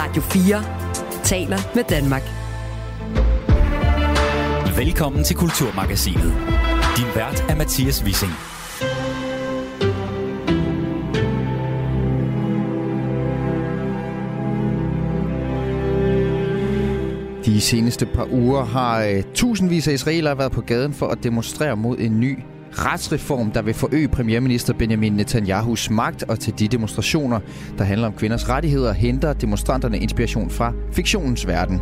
Radio 4 taler med Danmark. Velkommen til Kulturmagasinet. Din vært er Mathias Wissing. De seneste par uger har uh, tusindvis af israelere været på gaden for at demonstrere mod en ny retsreform, der vil forøge premierminister Benjamin Netanyahus magt, og til de demonstrationer, der handler om kvinders rettigheder, henter demonstranterne inspiration fra fiktionens verden.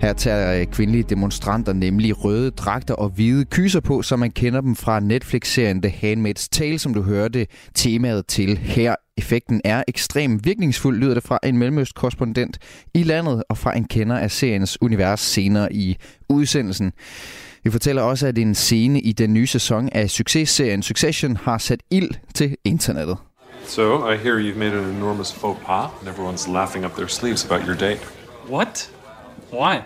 Her tager øh, kvindelige demonstranter nemlig røde dragter og hvide kyser på, så man kender dem fra Netflix-serien The Handmaid's Tale, som du hørte temaet til her. Effekten er ekstremt virkningsfuld, lyder det fra en mellemøst-korrespondent i landet og fra en kender af seriens univers senere i udsendelsen. Vi fortæller også, at en scene i den nye sæson af successerien Succession har sat ild til internettet. So, I hear you've made an enormous faux pas, and everyone's laughing up their sleeves about your date. What? Why?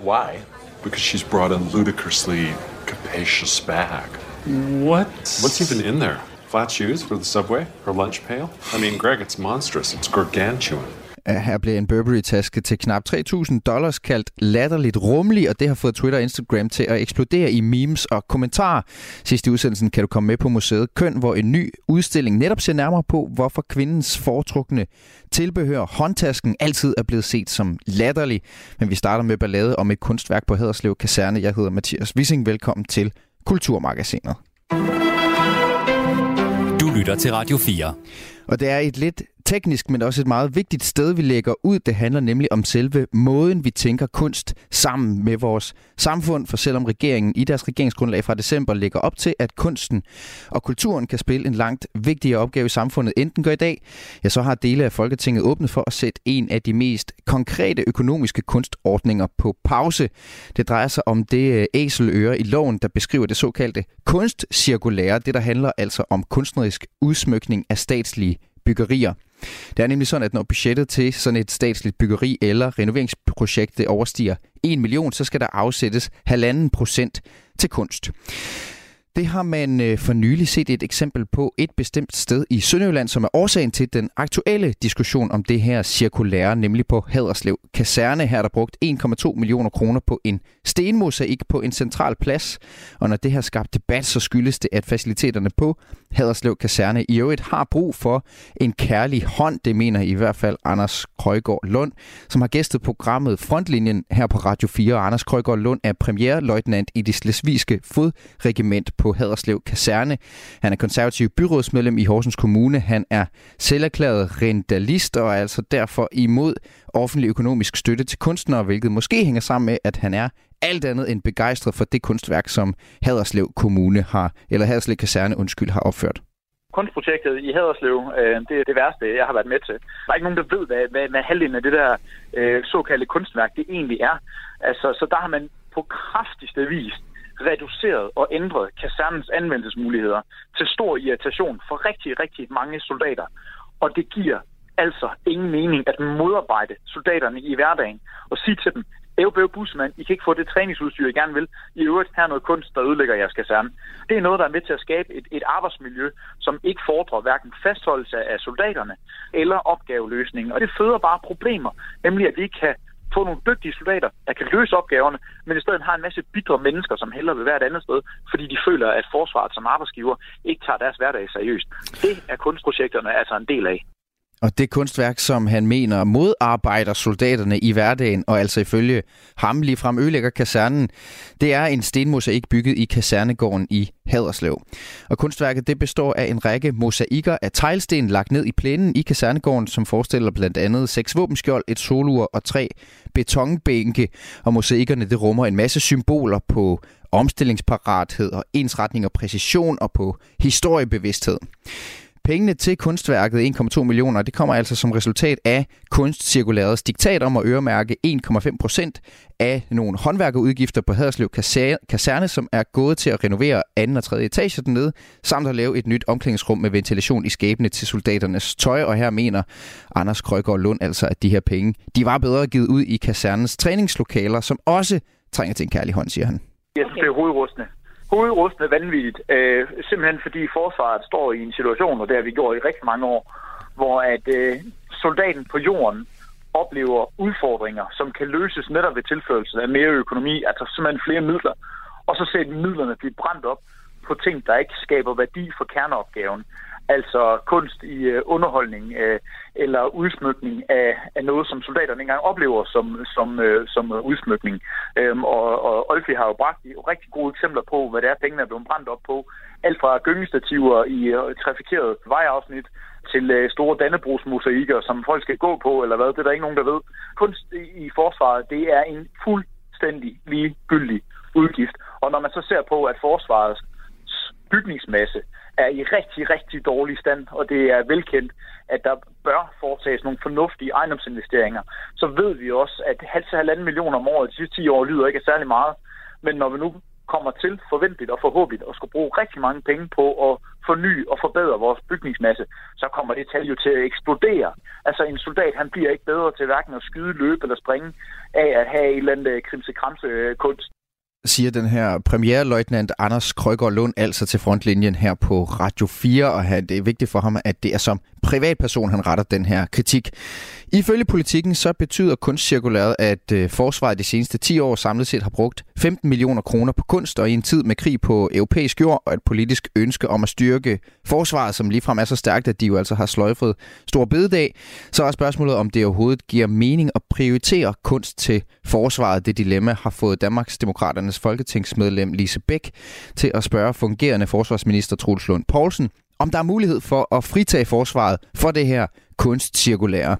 Why? Because she's brought a ludicrously capacious bag. What? What's even in there? Flat shoes for the subway? Her lunch pail? I mean, Greg, it's monstrous. It's gargantuan. Her blev en Burberry-taske til knap 3.000 dollars kaldt latterligt rummelig, og det har fået Twitter og Instagram til at eksplodere i memes og kommentarer. Sidste udsendelsen kan du komme med på museet Køn, hvor en ny udstilling netop ser nærmere på, hvorfor kvindens foretrukne tilbehør, håndtasken, altid er blevet set som latterlig. Men vi starter med ballade om et kunstværk på Haderslev Kaserne. Jeg hedder Mathias Wissing. Velkommen til Kulturmagasinet. Du lytter til Radio 4. Og det er et lidt teknisk, men også et meget vigtigt sted, vi lægger ud. Det handler nemlig om selve måden, vi tænker kunst sammen med vores samfund. For selvom regeringen i deres regeringsgrundlag fra december lægger op til, at kunsten og kulturen kan spille en langt vigtigere opgave i samfundet, end den gør i dag, ja, så har dele af Folketinget åbnet for at sætte en af de mest konkrete økonomiske kunstordninger på pause. Det drejer sig om det øh, æseløre i loven, der beskriver det såkaldte kunstcirkulære, det der handler altså om kunstnerisk udsmykning af statslige byggerier. Det er nemlig sådan, at når budgettet til sådan et statsligt byggeri eller renoveringsprojekt det overstiger 1 million, så skal der afsættes halvanden procent til kunst. Det har man øh, for nylig set et eksempel på et bestemt sted i Sønderjylland, som er årsagen til den aktuelle diskussion om det her cirkulære, nemlig på Haderslev Kaserne. Her er der brugt 1,2 millioner kroner på en stenmosaik på en central plads. Og når det har skabt debat, så skyldes det, at faciliteterne på Haderslev Kaserne i øvrigt har brug for en kærlig hånd. Det mener i hvert fald Anders Krøjgaard Lund, som har gæstet programmet Frontlinjen her på Radio 4. Anders Krøjgaard Lund er premierløjtnant i det slesvigske fodregiment på Haderslev Kaserne. Han er konservativ byrådsmedlem i Horsens Kommune. Han er selverklæret rendalist og er altså derfor imod offentlig økonomisk støtte til kunstnere, hvilket måske hænger sammen med, at han er alt andet end begejstret for det kunstværk, som Haderslev Kommune har, eller Haderslev Kaserne, undskyld, har opført kunstprojektet i Haderslev, øh, det er det værste, jeg har været med til. Der er ikke nogen, der ved, hvad, hvad, hvad halvdelen af det der øh, såkaldte kunstværk, det egentlig er. Altså, så der har man på kraftigste vis reduceret og ændret kasernens anvendelsesmuligheder til stor irritation for rigtig, rigtig mange soldater. Og det giver altså ingen mening at modarbejde soldaterne i hverdagen og sige til dem, Ævbøv busmand, I kan ikke få det træningsudstyr, I gerne vil. I øvrigt her noget kunst, der ødelægger jeres kaserne. Det er noget, der er med til at skabe et, et arbejdsmiljø, som ikke fordrer hverken fastholdelse af soldaterne eller opgaveløsning. Og det føder bare problemer, nemlig at vi ikke kan få nogle dygtige soldater, der kan løse opgaverne, men i stedet har en masse bitre mennesker, som hellere vil være et andet sted, fordi de føler, at forsvaret som arbejdsgiver ikke tager deres hverdag seriøst. Det er kunstprojekterne altså en del af. Og det kunstværk, som han mener modarbejder soldaterne i hverdagen, og altså ifølge ham ligefrem ødelægger kasernen, det er en stenmosaik bygget i kasernegården i Haderslev. Og kunstværket det består af en række mosaikker af teglsten lagt ned i plænen i kasernegården, som forestiller blandt andet seks våbenskjold, et solur og tre betonbænke. Og mosaikkerne det rummer en masse symboler på omstillingsparathed og ensretning og præcision og på historiebevidsthed. Pengene til kunstværket, 1,2 millioner, det kommer altså som resultat af kunstcirkulærets diktat om at øremærke 1,5 procent af nogle håndværkerudgifter på Haderslev Kaserne, som er gået til at renovere anden og tredje etage dernede, samt at lave et nyt omklædningsrum med ventilation i skabene til soldaternes tøj. Og her mener Anders Krøger Lund altså, at de her penge, de var bedre givet ud i kasernens træningslokaler, som også trænger til en kærlig hånd, siger han. Jeg synes, det er hovedrustende hovedrustende vanvittigt, øh, simpelthen fordi forsvaret står i en situation, og det har vi gjort i rigtig mange år, hvor at øh, soldaten på jorden oplever udfordringer, som kan løses netop ved tilførelsen af mere økonomi, altså simpelthen flere midler, og så ser de midlerne blive brændt op på ting, der ikke skaber værdi for kerneopgaven. Altså kunst i øh, underholdning øh, eller udsmykning af, af noget, som soldaterne engang oplever som, som, øh, som udsmykning. Øhm, og, og Olfi har jo bragt rigtig gode eksempler på, hvad det er, pengene er blevet brændt op på. Alt fra gyngestativer i øh, trafikeret vejafsnit til øh, store dannebrugsmosaikker, som folk skal gå på, eller hvad, det er der ikke nogen, der ved. Kunst i forsvaret, det er en fuldstændig ligegyldig udgift. Og når man så ser på, at forsvarets bygningsmasse er i rigtig, rigtig dårlig stand, og det er velkendt, at der bør foretages nogle fornuftige ejendomsinvesteringer, så ved vi også, at halv til halvanden millioner om året de sidste 10 år lyder ikke særlig meget. Men når vi nu kommer til forventeligt og forhåbentlig at skulle bruge rigtig mange penge på at forny og forbedre vores bygningsmasse, så kommer det tal jo til at eksplodere. Altså en soldat, han bliver ikke bedre til hverken at skyde, løbe eller springe af at have et eller andet øh, krimsekramse kunst siger den her premierløjtnant Anders Krøger Lund altså til frontlinjen her på Radio 4, og det er vigtigt for ham, at det er som privatperson, han retter den her kritik. Ifølge politikken så betyder kunstcirkulæret, at øh, forsvaret de seneste 10 år samlet set har brugt 15 millioner kroner på kunst, og i en tid med krig på europæisk jord og et politisk ønske om at styrke forsvaret, som ligefrem er så stærkt, at de jo altså har sløjfet stor bededag, så er spørgsmålet, om det overhovedet giver mening at prioritere kunst til forsvaret. Det dilemma har fået Danmarks Demokraternes folketingsmedlem Lise Bæk til at spørge fungerende forsvarsminister Truls Lund Poulsen, om der er mulighed for at fritage forsvaret for det her kunstcirkulære.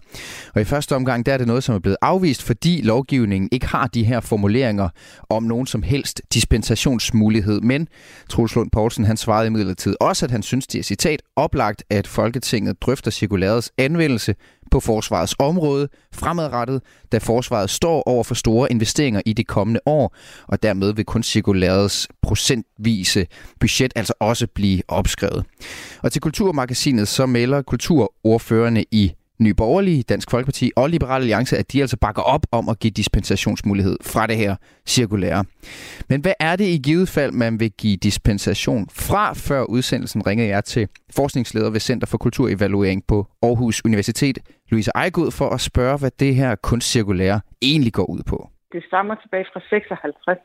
Og i første omgang der er det noget, som er blevet afvist, fordi lovgivningen ikke har de her formuleringer om nogen som helst dispensationsmulighed. Men Troels Lund Poulsen han svarede imidlertid også, at han synes, det er citat oplagt, at Folketinget drøfter cirkulærets anvendelse på forsvarets område fremadrettet, da forsvaret står over for store investeringer i det kommende år, og dermed vil kun cirkulærets procentvise budget altså også blive opskrevet. Og til Kulturmagasinet så melder kulturordførende i Nye Borgerlige, Dansk Folkeparti og Liberale Alliance, at de altså bakker op om at give dispensationsmulighed fra det her cirkulære. Men hvad er det i givet fald, man vil give dispensation fra? Før udsendelsen ringede jeg til forskningsleder ved Center for Kulturevaluering på Aarhus Universitet, Louise Ejgud, for at spørge, hvad det her kunstcirkulære egentlig går ud på. Det stammer tilbage fra 56,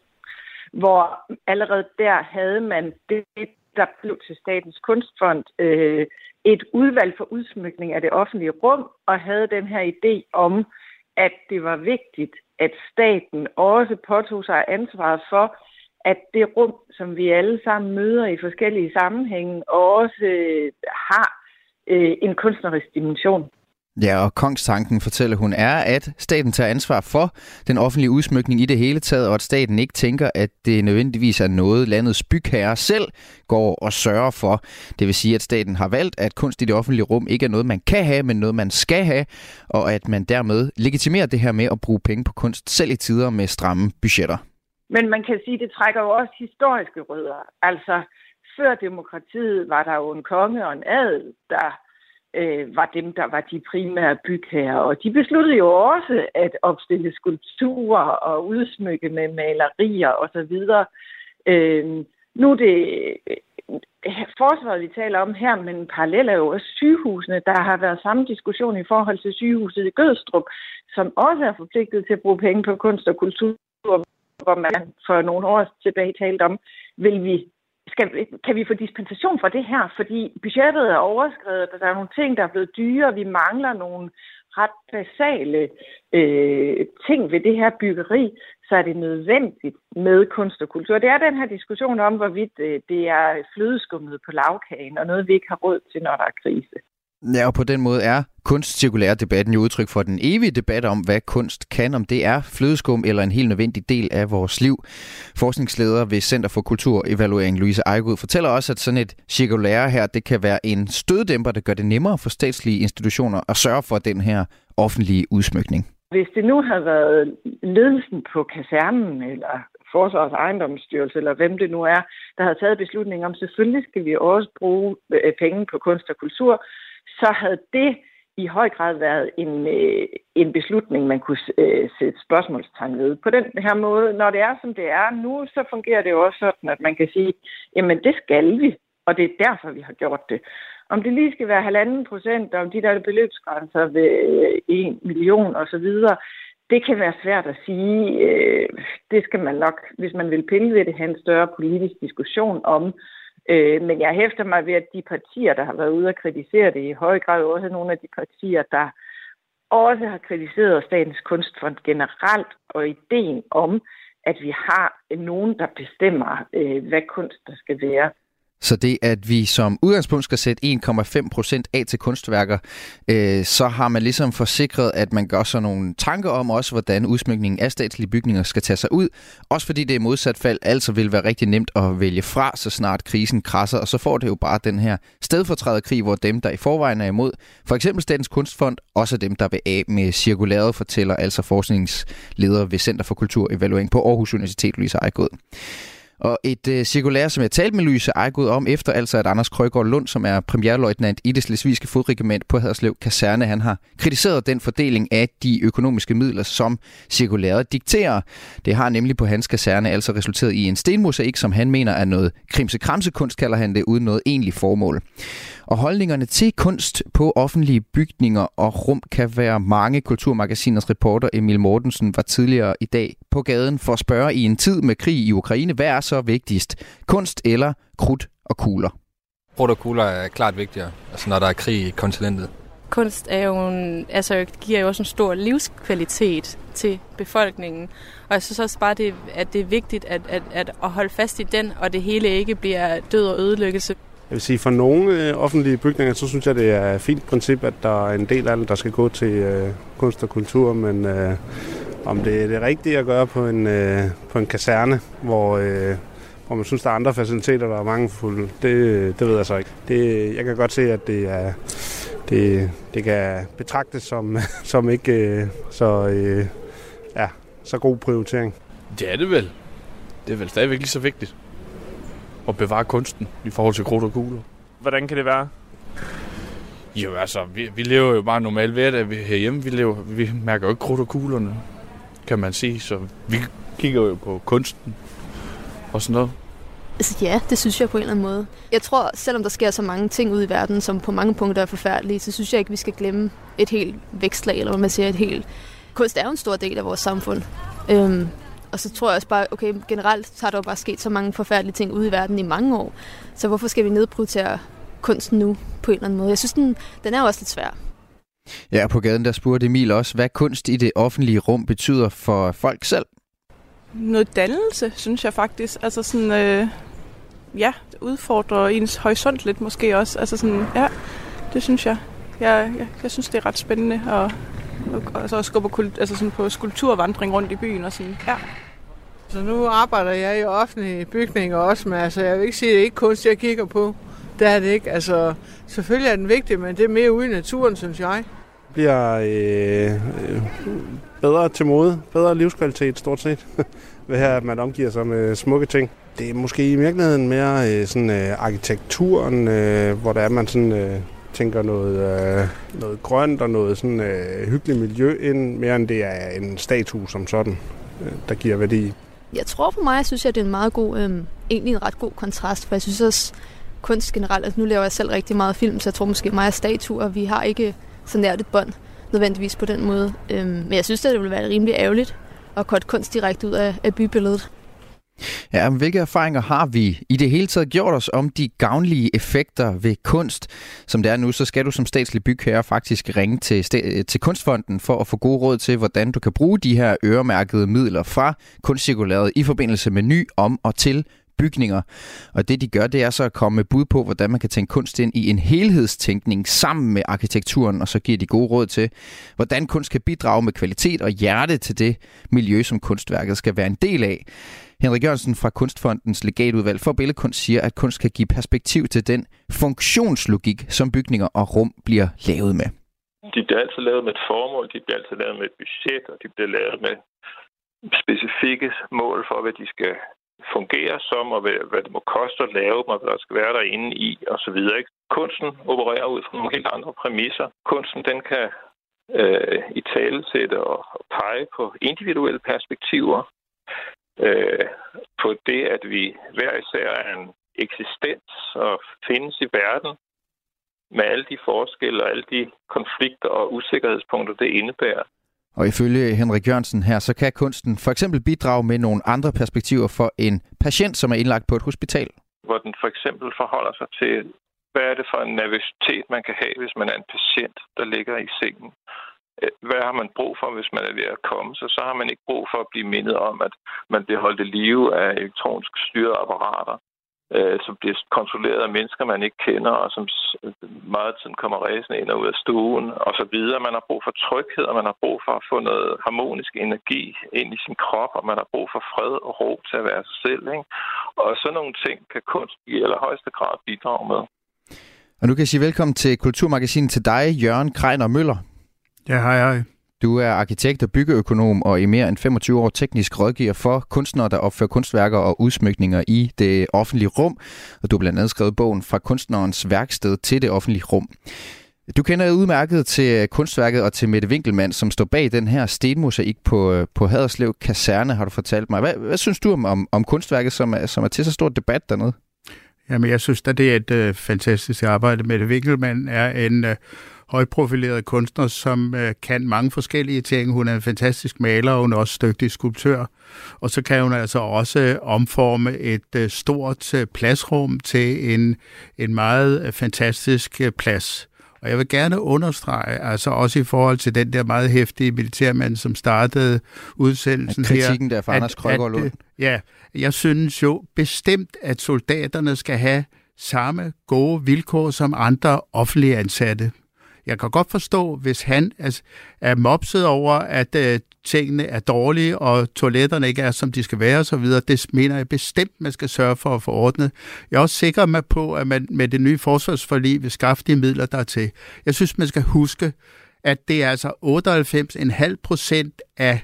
hvor allerede der havde man det, der blev til Statens Kunstfond, øh, et udvalg for udsmykning af det offentlige rum, og havde den her idé om, at det var vigtigt, at staten også påtog sig ansvaret for, at det rum, som vi alle sammen møder i forskellige sammenhænge, også øh, har øh, en kunstnerisk dimension. Ja, og kongstanken fortæller hun er, at staten tager ansvar for den offentlige udsmykning i det hele taget, og at staten ikke tænker, at det nødvendigvis er noget, landets bygherrer selv går og sørger for. Det vil sige, at staten har valgt, at kunst i det offentlige rum ikke er noget, man kan have, men noget, man skal have, og at man dermed legitimerer det her med at bruge penge på kunst, selv i tider med stramme budgetter. Men man kan sige, at det trækker jo også historiske rødder. Altså, før demokratiet var der jo en konge og en adel, der øh, var dem, der var de primære bygherrer. Og de besluttede jo også at opstille skulpturer og udsmykke med malerier osv. Øh, nu er det øh, forsvaret, vi taler om her, men parallelt er jo også sygehusene. Der har været samme diskussion i forhold til sygehuset i Gødstrup, som også er forpligtet til at bruge penge på kunst og kultur, hvor man for nogle år tilbage talte om, vil vi skal, kan vi få dispensation fra det her? Fordi budgettet er overskrevet, og der er nogle ting, der er blevet dyre, vi mangler nogle ret basale øh, ting ved det her byggeri, så er det nødvendigt med kunst og kultur. Det er den her diskussion om, hvorvidt øh, det er flødeskummet på lavkagen, og noget, vi ikke har råd til, når der er krise. Ja, og på den måde er kunstcirkulær debatten jo udtryk for den evige debat om, hvad kunst kan, om det er flødeskum eller en helt nødvendig del af vores liv. Forskningsleder ved Center for Kulturevaluering, Louise Ejgud, fortæller også, at sådan et cirkulære her, det kan være en støddæmper, der gør det nemmere for statslige institutioner at sørge for den her offentlige udsmykning. Hvis det nu havde været ledelsen på kasernen, eller Forsvars ejendomsstyrelse, eller hvem det nu er, der har taget beslutningen om, selvfølgelig skal vi også bruge øh, penge på kunst og kultur, så havde det i høj grad været en, øh, en beslutning, man kunne øh, sætte spørgsmålstegn ved. På den her måde, når det er, som det er nu, så fungerer det jo også sådan, at man kan sige, jamen det skal vi. Og det er derfor, vi har gjort det. Om det lige skal være halvanden procent, om de der beløbsgrænser ved øh, en million osv., det kan være svært at sige. Øh, det skal man nok, hvis man vil pille ved det, have en større politisk diskussion om. Øh, men jeg hæfter mig ved, at de partier, der har været ude og kritisere det, i høj grad også nogle af de partier, der også har kritiseret Statens Kunstfond generelt, og ideen om, at vi har nogen, der bestemmer, øh, hvad kunst der skal være. Så det, at vi som udgangspunkt skal sætte 1,5 procent af til kunstværker, øh, så har man ligesom forsikret, at man gør sig nogle tanker om også, hvordan udsmykningen af statslige bygninger skal tage sig ud. Også fordi det i modsat fald altså vil være rigtig nemt at vælge fra, så snart krisen krasser. Og så får det jo bare den her stedfortræderkrig, hvor dem, der i forvejen er imod, for eksempel Statens Kunstfond, også dem, der vil af med cirkulæret, fortæller altså forskningsleder ved Center for Kulturevaluering på Aarhus Universitet, Louise Ejgod. Og et øh, cirkulær, som jeg talte med Louise Ejgud om efter, altså at Anders Krøgaard Lund, som er premierløjtnant i det slesvigske fodregiment på Haderslev Kaserne, han har kritiseret den fordeling af de økonomiske midler, som cirkulæret dikterer. Det har nemlig på hans kaserne altså resulteret i en stenmosaik, som han mener er noget krimsekramsekunst, kalder han det, uden noget egentlig formål. Og holdningerne til kunst på offentlige bygninger og rum kan være mange. Kulturmagasiners reporter Emil Mortensen var tidligere i dag på gaden for at spørge i en tid med krig i Ukraine, hvad er så vigtigst? Kunst eller krudt og kugler? Krudt og kugler er klart vigtigere, altså når der er krig i kontinentet. Kunst er jo en, altså, giver jo også en stor livskvalitet til befolkningen. Og jeg synes også bare, det, at det er vigtigt at, at, at, at holde fast i den, og det hele ikke bliver død og ødelæggelse. Jeg vil sige, for nogle øh, offentlige bygninger, så synes jeg, det er et fint princip, at der er en del af det, der skal gå til øh, kunst og kultur, men øh, om det er det rigtige at gøre på en, øh, på en kaserne, hvor, øh, hvor man synes, der er andre faciliteter, der er mangefulde, det, det ved jeg så ikke. Det, jeg kan godt se, at det er det, det kan betragtes som, som ikke øh, så, øh, ja, så god prioritering. Det er det vel. Det er vel stadigvæk lige så vigtigt at bevare kunsten i forhold til krudt og kugler. Hvordan kan det være? Jo, altså, vi, vi lever jo bare normalt hverdag herhjemme. Vi, lever, vi mærker jo ikke krudt og kuglerne, kan man sige. Så vi kigger jo på kunsten og sådan noget. Altså ja, det synes jeg på en eller anden måde. Jeg tror, selvom der sker så mange ting ude i verden, som på mange punkter er forfærdelige, så synes jeg ikke, vi skal glemme et helt vækstlag, eller hvad man siger, et helt... Kunst er jo en stor del af vores samfund. Øhm, og så tror jeg også bare, okay, generelt så har der jo bare sket så mange forfærdelige ting ude i verden i mange år. Så hvorfor skal vi nedprioritere kunsten nu på en eller anden måde? Jeg synes, den, den er jo også lidt svær. Ja, på gaden der spurgte Emil også, hvad kunst i det offentlige rum betyder for folk selv. Noget dannelse, synes jeg faktisk. Altså sådan, øh, ja, udfordrer ens horisont lidt måske også. Altså sådan, ja, det synes jeg. Jeg, jeg, jeg synes, det er ret spændende at, og så altså gå på, kult, altså sådan på skulpturvandring rundt i byen og sådan, ja. Så nu arbejder jeg i offentlige bygninger også, men altså, jeg vil ikke sige, at det er ikke kunst, jeg kigger på. Det er det ikke. Altså, selvfølgelig er den vigtig, men det er mere ude i naturen, synes jeg. Bliver øh, øh, bedre til mode, bedre livskvalitet stort set, ved her, at man omgiver sig med smukke ting. Det er måske i virkeligheden mere øh, sådan øh, arkitekturen, øh, hvor der er man sådan... Øh, tænker noget, øh, noget grønt og noget sådan øh, hyggeligt miljø ind, mere end det er en statue som sådan, øh, der giver værdi. Jeg tror for mig, synes jeg, det er en meget god, øh, egentlig en ret god kontrast, for jeg synes også, kunst generelt, altså nu laver jeg selv rigtig meget film, så jeg tror måske mig og statuer, vi har ikke så nært et bånd nødvendigvis på den måde. Øhm, men jeg synes, at det ville være rimelig ærgerligt at korte kunst direkte ud af, af bybilledet. Ja, men hvilke erfaringer har vi i det hele taget gjort os om de gavnlige effekter ved kunst? Som det er nu, så skal du som statslig bygherre faktisk ringe til, til Kunstfonden for at få gode råd til, hvordan du kan bruge de her øremærkede midler fra kunstcirkulæret i forbindelse med ny om og til bygninger. Og det de gør, det er så at komme med bud på, hvordan man kan tænke kunst ind i en helhedstænkning sammen med arkitekturen, og så giver de gode råd til, hvordan kunst kan bidrage med kvalitet og hjerte til det miljø, som kunstværket skal være en del af. Henrik Jørgensen fra Kunstfondens legatudvalg for billedkunst siger, at kunst kan give perspektiv til den funktionslogik, som bygninger og rum bliver lavet med. De bliver altid lavet med et formål, de bliver altid lavet med et budget, og de bliver lavet med specifikke mål for, hvad de skal fungere som, og hvad det må koste at lave dem, og hvad der skal være derinde i, osv. Kunsten opererer ud fra nogle helt andre præmisser. Kunsten, den kan øh, i talesætte og pege på individuelle perspektiver, øh, på det, at vi hver især er en eksistens og findes i verden med alle de forskelle og alle de konflikter og usikkerhedspunkter, det indebærer. Og ifølge Henrik Jørgensen her, så kan kunsten for eksempel bidrage med nogle andre perspektiver for en patient, som er indlagt på et hospital. Hvor den for eksempel forholder sig til, hvad er det for en nervøsitet, man kan have, hvis man er en patient, der ligger i sengen. Øh, hvad har man brug for, hvis man er ved at komme? Så så har man ikke brug for at blive mindet om, at man bliver holdt i live af elektronisk styrede apparater øh, som bliver kontrolleret af mennesker, man ikke kender, og som meget tiden kommer ræsende ind og ud af stuen, og så videre. Man har brug for tryghed, og man har brug for at få noget harmonisk energi ind i sin krop, og man har brug for fred og ro til at være sig selv. Ikke? Og sådan nogle ting kan kunst i allerhøjeste grad bidrage med. Og nu kan jeg sige velkommen til Kulturmagasinet til dig, Jørgen Krejner Møller. Ja, hej hej. Du er arkitekt og byggeøkonom og i mere end 25 år teknisk rådgiver for kunstnere, der opfører kunstværker og udsmykninger i det offentlige rum. Og du har blandt andet skrevet bogen Fra kunstnerens værksted til det offentlige rum. Du kender udmærket til kunstværket og til Mette Winkelmann, som står bag den her stenmosaik på, på Haderslev Kaserne, har du fortalt mig. Hvad, hvad synes du om, om, om kunstværket, som er, som er til så stor debat dernede? Jamen, jeg synes at det er et øh, fantastisk arbejde. Mette Winkelmann er en øh, højprofileret kunstner, som øh, kan mange forskellige ting. Hun er en fantastisk maler, og hun er også dygtig skulptør. Og så kan hun altså også omforme et øh, stort øh, pladsrum til en, en meget øh, fantastisk øh, plads. Og jeg vil gerne understrege, altså også i forhold til den der meget hæftige militærmand, som startede udsendelsen her. Kritikken der fra Anders Krøgaard øh, Ja, jeg synes jo bestemt, at soldaterne skal have samme gode vilkår som andre offentlige ansatte. Jeg kan godt forstå, hvis han er, er mopset over, at øh, tingene er dårlige, og toiletterne ikke er, som de skal være osv., det mener jeg bestemt, man skal sørge for at få ordnet. Jeg er også sikker på, at man med det nye forsvarsforlig vil skaffe de midler, der er til. Jeg synes, man skal huske, at det er altså 98,5 procent af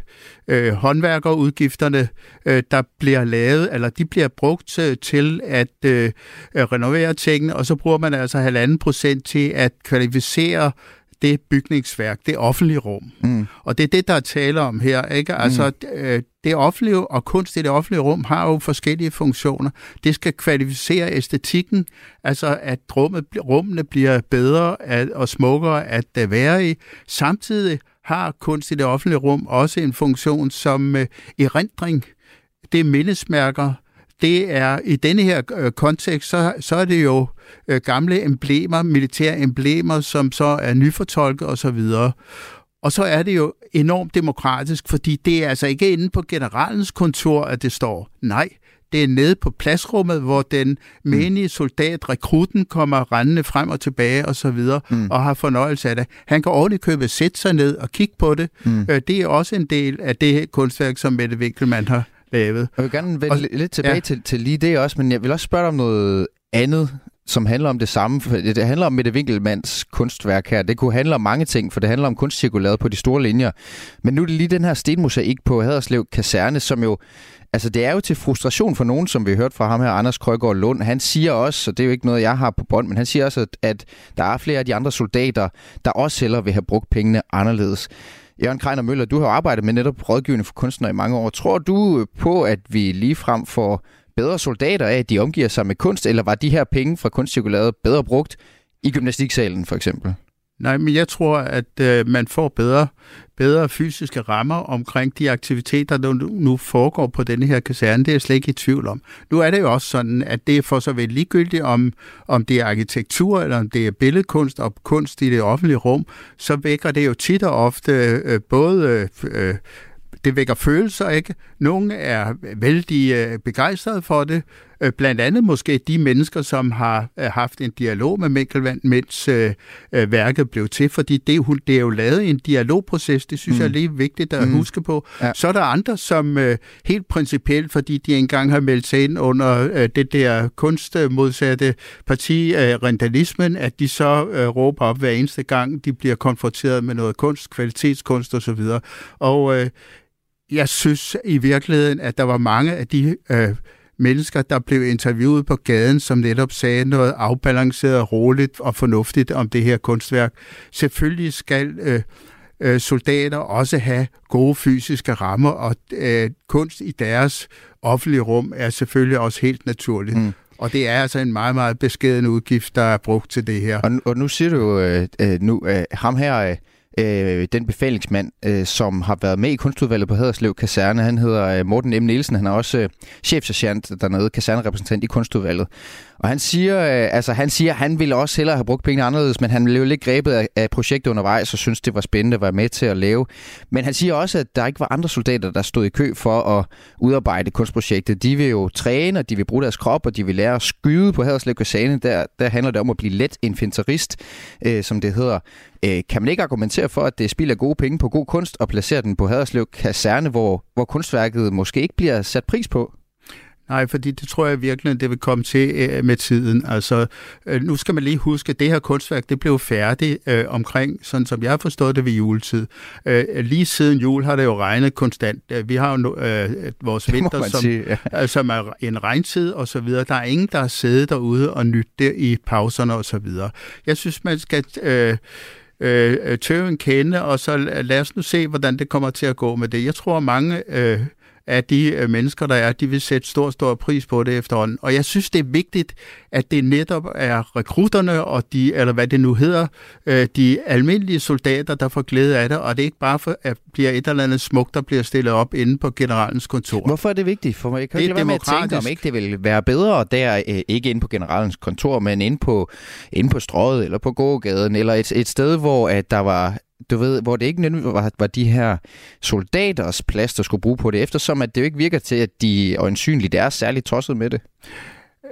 øh, håndværkerudgifterne, øh, der bliver lavet, eller de bliver brugt til, til at øh, renovere tingene, og så bruger man altså halvanden procent til at kvalificere det bygningsværk, det offentlige rum. Mm. Og det er det, der er tale om her. Ikke? Altså, mm. det offentlige og kunst i det offentlige rum har jo forskellige funktioner. Det skal kvalificere æstetikken, altså at rummet, rummene bliver bedre at, og smukkere at være i. Samtidig har kunst i det offentlige rum også en funktion som uh, erindring. Det er mindesmærker, det er i denne her øh, kontekst, så, så er det jo øh, gamle emblemer, militære emblemer, som så er nyfortolket osv. Og så er det jo enormt demokratisk, fordi det er altså ikke inde på generalens kontor, at det står. Nej, det er nede på pladsrummet, hvor den menige soldat, rekruten, kommer rendende frem og tilbage og så videre, mm. og har fornøjelse af det. Han kan ordentligt købe sætte sig ned og kigge på det. Mm. Øh, det er også en del af det kunstværk, som Mette Winkelmann har lavet. Jeg vil gerne vende og, lidt tilbage ja. til, til lige det også, men jeg vil også spørge dig om noget andet, som handler om det samme. Det handler om Mette Winkelmanns kunstværk her. Det kunne handle om mange ting, for det handler om kunstcirkularet på de store linjer. Men nu er det lige den her stenmosaik på Haderslev Kaserne, som jo Altså, det er jo til frustration for nogen, som vi har hørt fra ham her, Anders Krøgaard Lund. Han siger også, og det er jo ikke noget, jeg har på bånd, men han siger også, at, at der er flere af de andre soldater, der også heller vil have brugt pengene anderledes. Jørgen Kreiner Møller, du har arbejdet med netop rådgivning for kunstnere i mange år. Tror du øh, på, at vi lige frem får bedre soldater af, at de omgiver sig med kunst, eller var de her penge fra kunstcirkulæret bedre brugt i gymnastiksalen for eksempel? Nej, men jeg tror, at øh, man får bedre, bedre fysiske rammer omkring de aktiviteter, der nu foregår på denne her kaserne. Det er jeg slet ikke i tvivl om. Nu er det jo også sådan, at det er for så vel ligegyldigt, om, om det er arkitektur, eller om det er billedkunst og kunst i det offentlige rum, så vækker det jo tit og ofte øh, både øh, øh det vækker følelser, ikke? Nogle er vældig øh, begejstrede for det, øh, blandt andet måske de mennesker, som har øh, haft en dialog med Mikkelvand, mens øh, øh, værket blev til, fordi det, det er jo lavet i en dialogproces, det synes mm. jeg er lige vigtigt at mm. huske på. Ja. Så er der andre, som øh, helt principielt, fordi de engang har meldt sig ind under øh, det der kunstmodsatte parti, øh, rentalismen, at de så øh, råber op hver eneste gang, de bliver konfronteret med noget kunst, kvalitetskunst osv. Og øh, jeg synes i virkeligheden, at der var mange af de øh, mennesker, der blev interviewet på gaden, som netop sagde noget afbalanceret, roligt og fornuftigt om det her kunstværk. Selvfølgelig skal øh, øh, soldater også have gode fysiske rammer, og øh, kunst i deres offentlige rum er selvfølgelig også helt naturligt. Mm. Og det er altså en meget, meget beskeden udgift, der er brugt til det her. Og, og nu siger du jo, øh, øh, nu, øh, ham her, øh, den befalingsmand, øh, som har været med i kunstudvalget på Haderslev Kaserne. Han hedder øh, Morten M. Nielsen. Han er også øh, chefsergeant dernede, kasernerepræsentant i kunstudvalget. Og han siger, øh, altså han siger, han ville også hellere have brugt penge anderledes, men han blev lidt grebet af, af projektet undervejs og synes det var spændende at være med til at lave. Men han siger også, at der ikke var andre soldater, der stod i kø for at udarbejde kunstprojektet. De vil jo træne, og de vil bruge deres krop, og de vil lære at skyde på Haderslev Kaserne. Der, der handler det om at blive let infanterist, øh, som det hedder. Øh, kan man ikke argumentere for, at det spilder gode penge på god kunst og placere den på Haderslev Kaserne, hvor, hvor kunstværket måske ikke bliver sat pris på? Nej, fordi det tror jeg virkelig, det vil komme til øh, med tiden. Altså, øh, nu skal man lige huske, at det her kunstværk, det blev færdigt øh, omkring, sådan som jeg har forstået det ved juletid. Øh, lige siden jul har det jo regnet konstant. Øh, vi har jo øh, vores vinter, som, sige, ja. som er en regntid og så videre. Der er ingen, der har siddet derude og nytte det i pauserne og så videre. Jeg synes, man skal... Øh, øh, tøve en kende, og så lad os nu se, hvordan det kommer til at gå med det. Jeg tror, mange øh, at de øh, mennesker, der er, de vil sætte stor, stor pris på det efterhånden. Og jeg synes, det er vigtigt, at det netop er rekrutterne, og de, eller hvad det nu hedder, øh, de almindelige soldater, der får glæde af det, og det er ikke bare for, at bliver et eller andet smukt, der bliver stillet op inde på generalens kontor. Hvorfor er det vigtigt? For mig kan det er være med at tænke, om ikke det vil være bedre der, øh, ikke inde på generalens kontor, men inde på, inde på strøget, eller på gågaden, eller et, et sted, hvor at der var du ved, hvor det ikke nødvendigvis var, var de her soldaters plads, der skulle bruge på det, eftersom at det jo ikke virker til, at de øjensynligt er særligt tosset med det.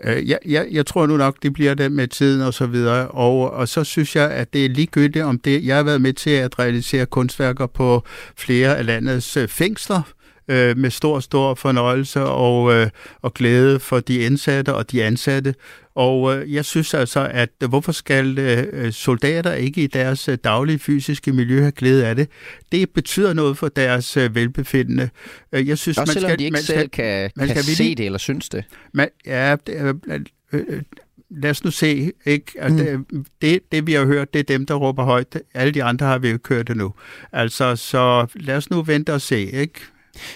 Øh, jeg, jeg, jeg tror nu nok, det bliver det med tiden og så videre. Og, og så synes jeg, at det er ligegyldigt om det. Jeg har været med til at realisere kunstværker på flere af landets øh, fængsler, øh, med stor, stor fornøjelse og, øh, og glæde for de indsatte og de ansatte. Og øh, jeg synes altså, at hvorfor skal øh, soldater ikke i deres øh, daglige fysiske miljø have glæde af det? Det betyder noget for deres øh, velbefindende. Øh, jeg synes, Også man selvom skal, de ikke man selv skal, kan, man kan se det eller synes det? Man, ja, øh, øh, lad os nu se, ikke? Altså, mm. det, det, vi har hørt, det er dem, der råber højt. Alle de andre har vi jo kørt det nu. Altså, så lad os nu vente og se, ikke?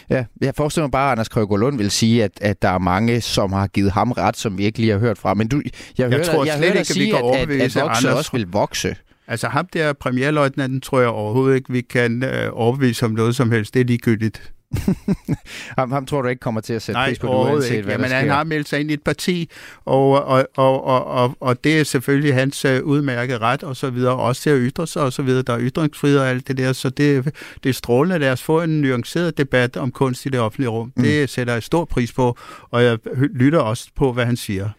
Ja, jeg forestiller mig bare, at Anders Krøger vil sige, at, at der er mange, som har givet ham ret, som vi ikke lige har hørt fra. Men du, jeg, jeg hører, tror jeg slet ikke, at, at, at, at vokse også vil vokse. Altså ham der premierløjtnanten, tror jeg overhovedet ikke, vi kan øh, overbevise om noget som helst. Det er ligegyldigt. ham, ham tror du ikke kommer til at sætte Nej, pris på, uanset ikke. hvad Jamen, der sker? han har meldt sig ind i et parti, og, og, og, og, og, og det er selvfølgelig hans uh, udmærket ret, og så videre, også til at ytre sig, og så videre. Der er ytringsfrihed og alt det der, så det, det er strålende. Lad os få en nuanceret debat om kunst i det offentlige rum. Mm. Det sætter jeg stor pris på, og jeg lytter også på, hvad han siger.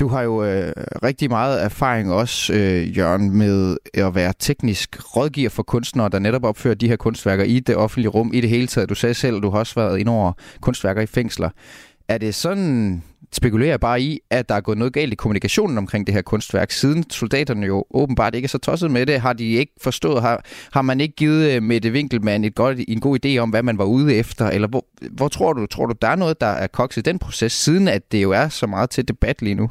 Du har jo øh, rigtig meget erfaring også, øh, Jørgen, med at være teknisk rådgiver for kunstnere, der netop opfører de her kunstværker i det offentlige rum i det hele taget. Du sagde selv, at du har også været ind over kunstværker i fængsler. Er det sådan, spekulerer bare i, at der er gået noget galt i kommunikationen omkring det her kunstværk, siden soldaterne jo åbenbart ikke er så tosset med det. Har de ikke forstået, har, har man ikke givet øh, Mette Winkelmann et godt, en god idé om, hvad man var ude efter? Eller hvor, hvor tror du, tror du, der er noget, der er kokset i den proces, siden at det jo er så meget til debat lige nu?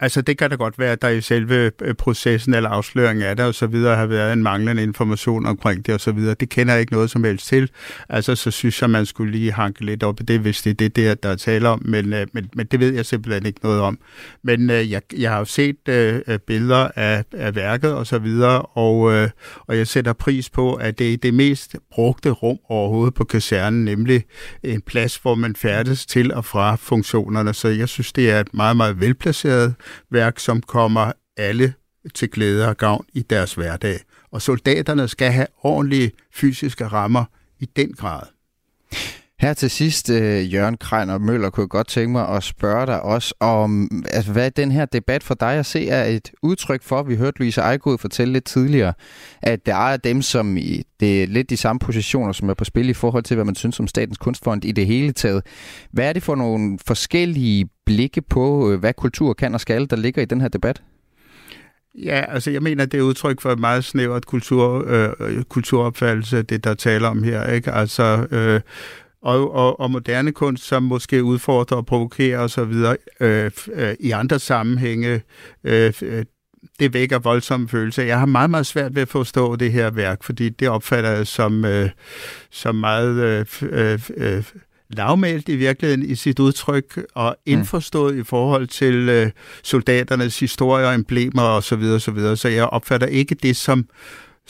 Altså det kan da godt være, at der i selve øh, processen eller afsløringen af det og så videre har været en manglende information omkring det og så videre. Det kender jeg ikke noget som helst til. Altså så synes jeg, man skulle lige hanke lidt op i det, hvis det er det der, der er tale om. Men, øh, men, men det ved jeg simpelthen ikke noget om. Men øh, jeg, jeg har jo set øh, billeder af, af værket og så videre, og, øh, og jeg sætter pris på, at det er det mest brugte rum overhovedet på kasernen, nemlig en plads, hvor man færdes til og fra funktionerne. Så jeg synes, det er et meget, meget velplaceret værk, som kommer alle til glæde og gavn i deres hverdag. Og soldaterne skal have ordentlige fysiske rammer i den grad. Her til sidst, øh, Jørgen Krein og Møller, kunne jeg godt tænke mig at spørge dig også om, altså, hvad den her debat for dig at se er et udtryk for. Vi hørte Louise Ejgod fortælle lidt tidligere, at der er dem, som i det er lidt de samme positioner, som er på spil i forhold til, hvad man synes om Statens Kunstfond i det hele taget. Hvad er det for nogle forskellige blikke på, øh, hvad kultur kan og skal, der ligger i den her debat? Ja, altså jeg mener, det er udtryk for et meget snævert kultur, øh, øh kulturopfattelse, det der taler om her. Ikke? Altså, øh, og, og, og moderne kunst, som måske udfordrer og provokerer osv. Øh, øh, i andre sammenhænge, øh, øh, det vækker voldsomme følelser. Jeg har meget, meget svært ved at forstå det her værk, fordi det opfatter jeg som, øh, som meget øh, øh, øh lavmælt i virkeligheden i sit udtryk og indforstået mm. i forhold til øh, soldaternes historie og emblemer osv. Så, videre, så, videre. så jeg opfatter ikke det som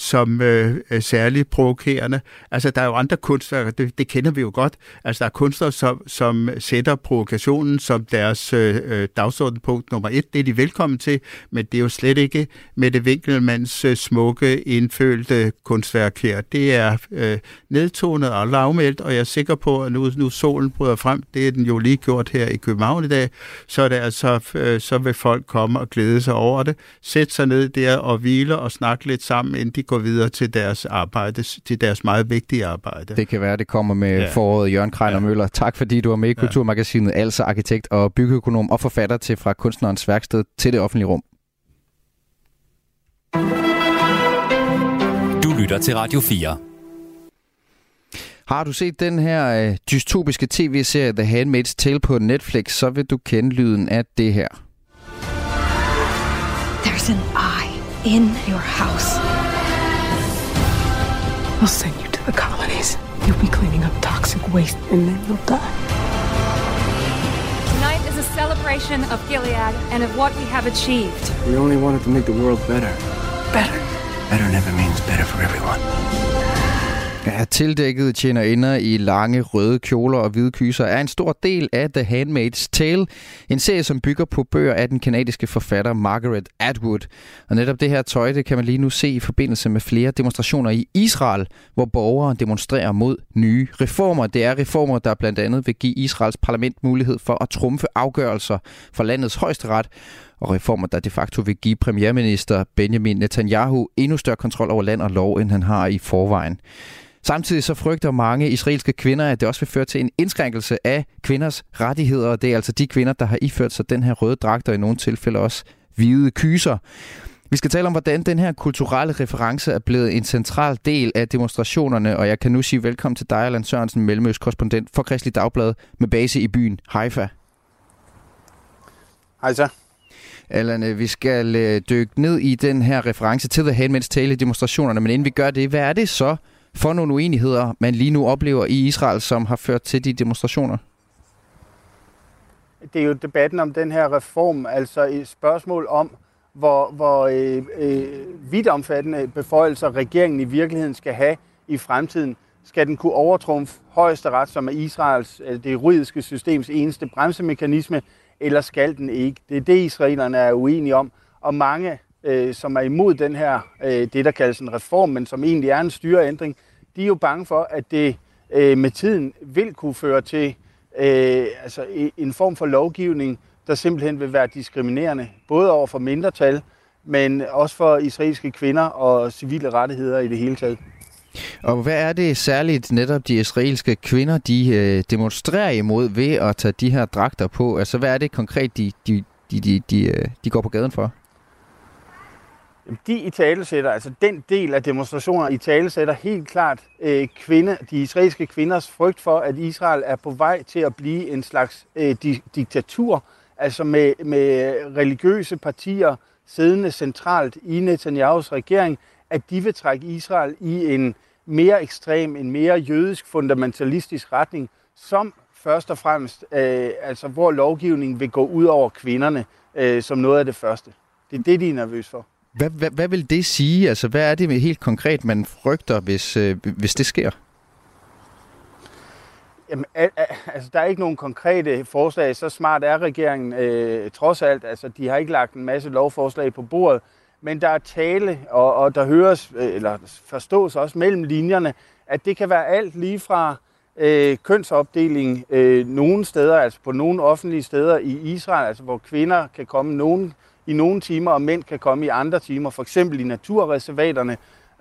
som øh, er særligt provokerende. Altså, der er jo andre kunstnere, det, det kender vi jo godt. Altså, der er kunstnere, som, som sætter provokationen som deres øh, øh, dagsordenpunkt nummer et. Det er de velkommen til, men det er jo slet ikke med det Winkelmanns øh, smukke, indfølte kunstværk her. Det er øh, nedtonet og lavmældt, og jeg er sikker på, at nu, nu solen bryder frem, det er den jo lige gjort her i København i dag, så, er det altså, øh, så vil folk komme og glæde sig over det, sætte sig ned der og hvile og snakke lidt sammen, inden de går videre til deres arbejde, til deres meget vigtige arbejde. Det kan være, det kommer med ja. foråret Jørgen Krejler ja. Møller. Tak fordi du var med i Kulturmagasinet, altså arkitekt og byggeøkonom og forfatter til Fra Kunstnerens Værksted til det offentlige rum. Du lytter til Radio 4. Har du set den her øh, dystopiske tv-serie The Handmaid's Tale på Netflix, så vil du kende lyden af det her. There's an eye in your house. We'll send you to the colonies. You'll be cleaning up toxic waste and then you'll die. Tonight is a celebration of Gilead and of what we have achieved. We only wanted to make the world better. Better. Better never means better for everyone. Ja, tildækkede tjenerinder i lange røde kjoler og hvide kyser er en stor del af The Handmaid's Tale, en serie, som bygger på bøger af den kanadiske forfatter Margaret Atwood. Og netop det her tøj, det kan man lige nu se i forbindelse med flere demonstrationer i Israel, hvor borgere demonstrerer mod nye reformer. Det er reformer, der blandt andet vil give Israels parlament mulighed for at trumfe afgørelser fra landets højesteret, og reformer, der de facto vil give premierminister Benjamin Netanyahu endnu større kontrol over land og lov, end han har i forvejen. Samtidig så frygter mange israelske kvinder, at det også vil føre til en indskrænkelse af kvinders rettigheder. Det er altså de kvinder, der har iført sig den her røde dragt, og i nogle tilfælde også hvide kyser. Vi skal tale om, hvordan den her kulturelle reference er blevet en central del af demonstrationerne, og jeg kan nu sige velkommen til dig, Allan Sørensen, mellemøstkorrespondent for Kristelig Dagblad med base i byen Haifa. Hej så. Allan, øh, vi skal øh, dykke ned i den her reference til The Handmaid's Tale demonstrationerne, men inden vi gør det, hvad er det så, for nogle uenigheder, man lige nu oplever i Israel, som har ført til de demonstrationer? Det er jo debatten om den her reform, altså et spørgsmål om, hvor, hvor øh, øh, vidt omfattende beføjelser regeringen i virkeligheden skal have i fremtiden. Skal den kunne overtrumfe højesteret, som er Israels, øh, det juridiske systems eneste bremsemekanisme, eller skal den ikke? Det er det, israelerne er uenige om. Og mange øh, som er imod den her, øh, det der kaldes en reform, men som egentlig er en styreændring, de er jo bange for, at det øh, med tiden vil kunne føre til øh, altså en form for lovgivning, der simpelthen vil være diskriminerende, både over for mindretal, men også for israelske kvinder og civile rettigheder i det hele taget. Og hvad er det særligt netop de israelske kvinder, de øh, demonstrerer imod ved at tage de her dragter på? Altså hvad er det konkret, de, de, de, de, de, øh, de går på gaden for? De i talesætter, altså den del af demonstrationer i talesætter helt klart øh, kvinde, de israelske kvinders frygt for, at Israel er på vej til at blive en slags øh, di- diktatur, altså med, med religiøse partier siddende centralt i Netanyahus regering, at de vil trække Israel i en mere ekstrem, en mere jødisk fundamentalistisk retning, som først og fremmest, øh, altså hvor lovgivningen vil gå ud over kvinderne øh, som noget af det første. Det er det, de er nervøse for. Hvad, hvad, hvad vil det sige? Altså, hvad er det helt konkret, man frygter, hvis, øh, hvis det sker? Jamen, altså, der er ikke nogen konkrete forslag. Så smart er regeringen øh, trods alt. Altså, de har ikke lagt en masse lovforslag på bordet. Men der er tale, og, og der høres, øh, eller forstås også mellem linjerne, at det kan være alt lige fra øh, kønsopdeling øh, nogle steder, altså på nogle offentlige steder i Israel, altså hvor kvinder kan komme nogen i nogle timer, og mænd kan komme i andre timer, for eksempel i naturreservaterne,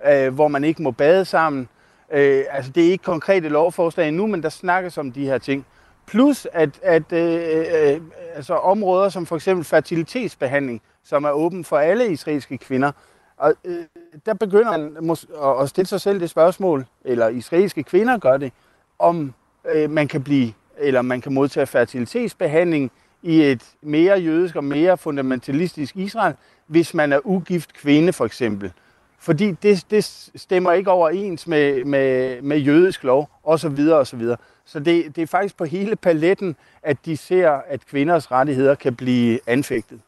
øh, hvor man ikke må bade sammen. Øh, altså det er ikke konkrete lovforslag nu, men der snakkes om de her ting. Plus at, at øh, øh, altså områder som for eksempel fertilitetsbehandling, som er åben for alle israelske kvinder, og øh, der begynder man at stille sig selv det spørgsmål, eller israelske kvinder gør det, om øh, man kan blive, eller man kan modtage fertilitetsbehandling i et mere jødisk og mere fundamentalistisk Israel, hvis man er ugift kvinde for eksempel. fordi det, det stemmer ikke overens med, med, med jødisk lov, osv. osv. Så det, det er faktisk på hele paletten, at de ser, at kvinders rettigheder kan blive anfægtet.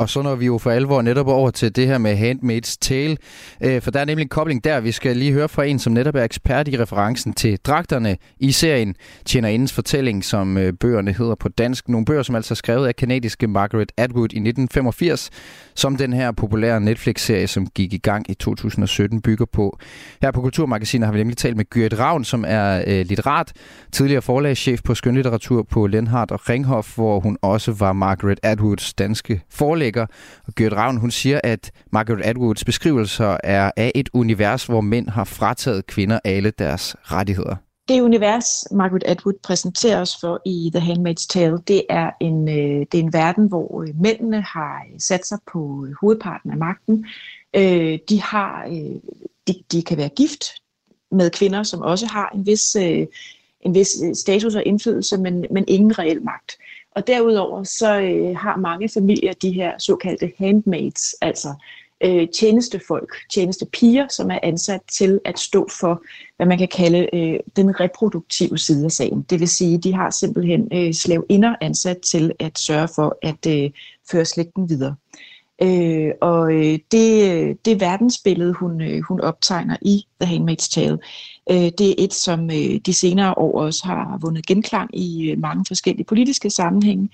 Og så når vi jo for alvor netop over til det her med Handmaid's Tale, øh, for der er nemlig en kobling der. Vi skal lige høre fra en, som netop er ekspert i referencen til dragterne i serien Tjener Indens fortælling, som øh, bøgerne hedder på dansk. Nogle bøger, som altså er skrevet af kanadiske Margaret Atwood i 1985, som den her populære Netflix-serie, som gik i gang i 2017, bygger på. Her på Kulturmagasinet har vi nemlig talt med Gyrit Ravn, som er øh, litterat, tidligere forlagschef på skønlitteratur på Lenhardt og Ringhof, hvor hun også var Margaret Atwoods danske forlæg og Gert Ravn, hun siger, at Margaret Atwoods beskrivelser er af et univers, hvor mænd har frataget kvinder alle deres rettigheder. Det univers, Margaret Atwood præsenterer os for i The Handmaid's Tale, det er en, øh, det er en verden, hvor øh, mændene har øh, sat sig på hovedparten af magten. De, har, de, de kan være gift med kvinder, som også har en vis, en vis status og indflydelse, men, men ingen reel magt. Og derudover så øh, har mange familier de her såkaldte handmaids, altså øh, tjenestefolk, tjenestepiger, som er ansat til at stå for, hvad man kan kalde øh, den reproduktive side af sagen. Det vil sige, de har simpelthen øh, slavinder ansat til at sørge for at øh, føre slægten videre. Øh, Øh, og øh, det, øh, det verdensbillede, hun, øh, hun optegner i The Handmaid's Tale, øh, det er et, som øh, de senere år også har vundet genklang i øh, mange forskellige politiske sammenhænge.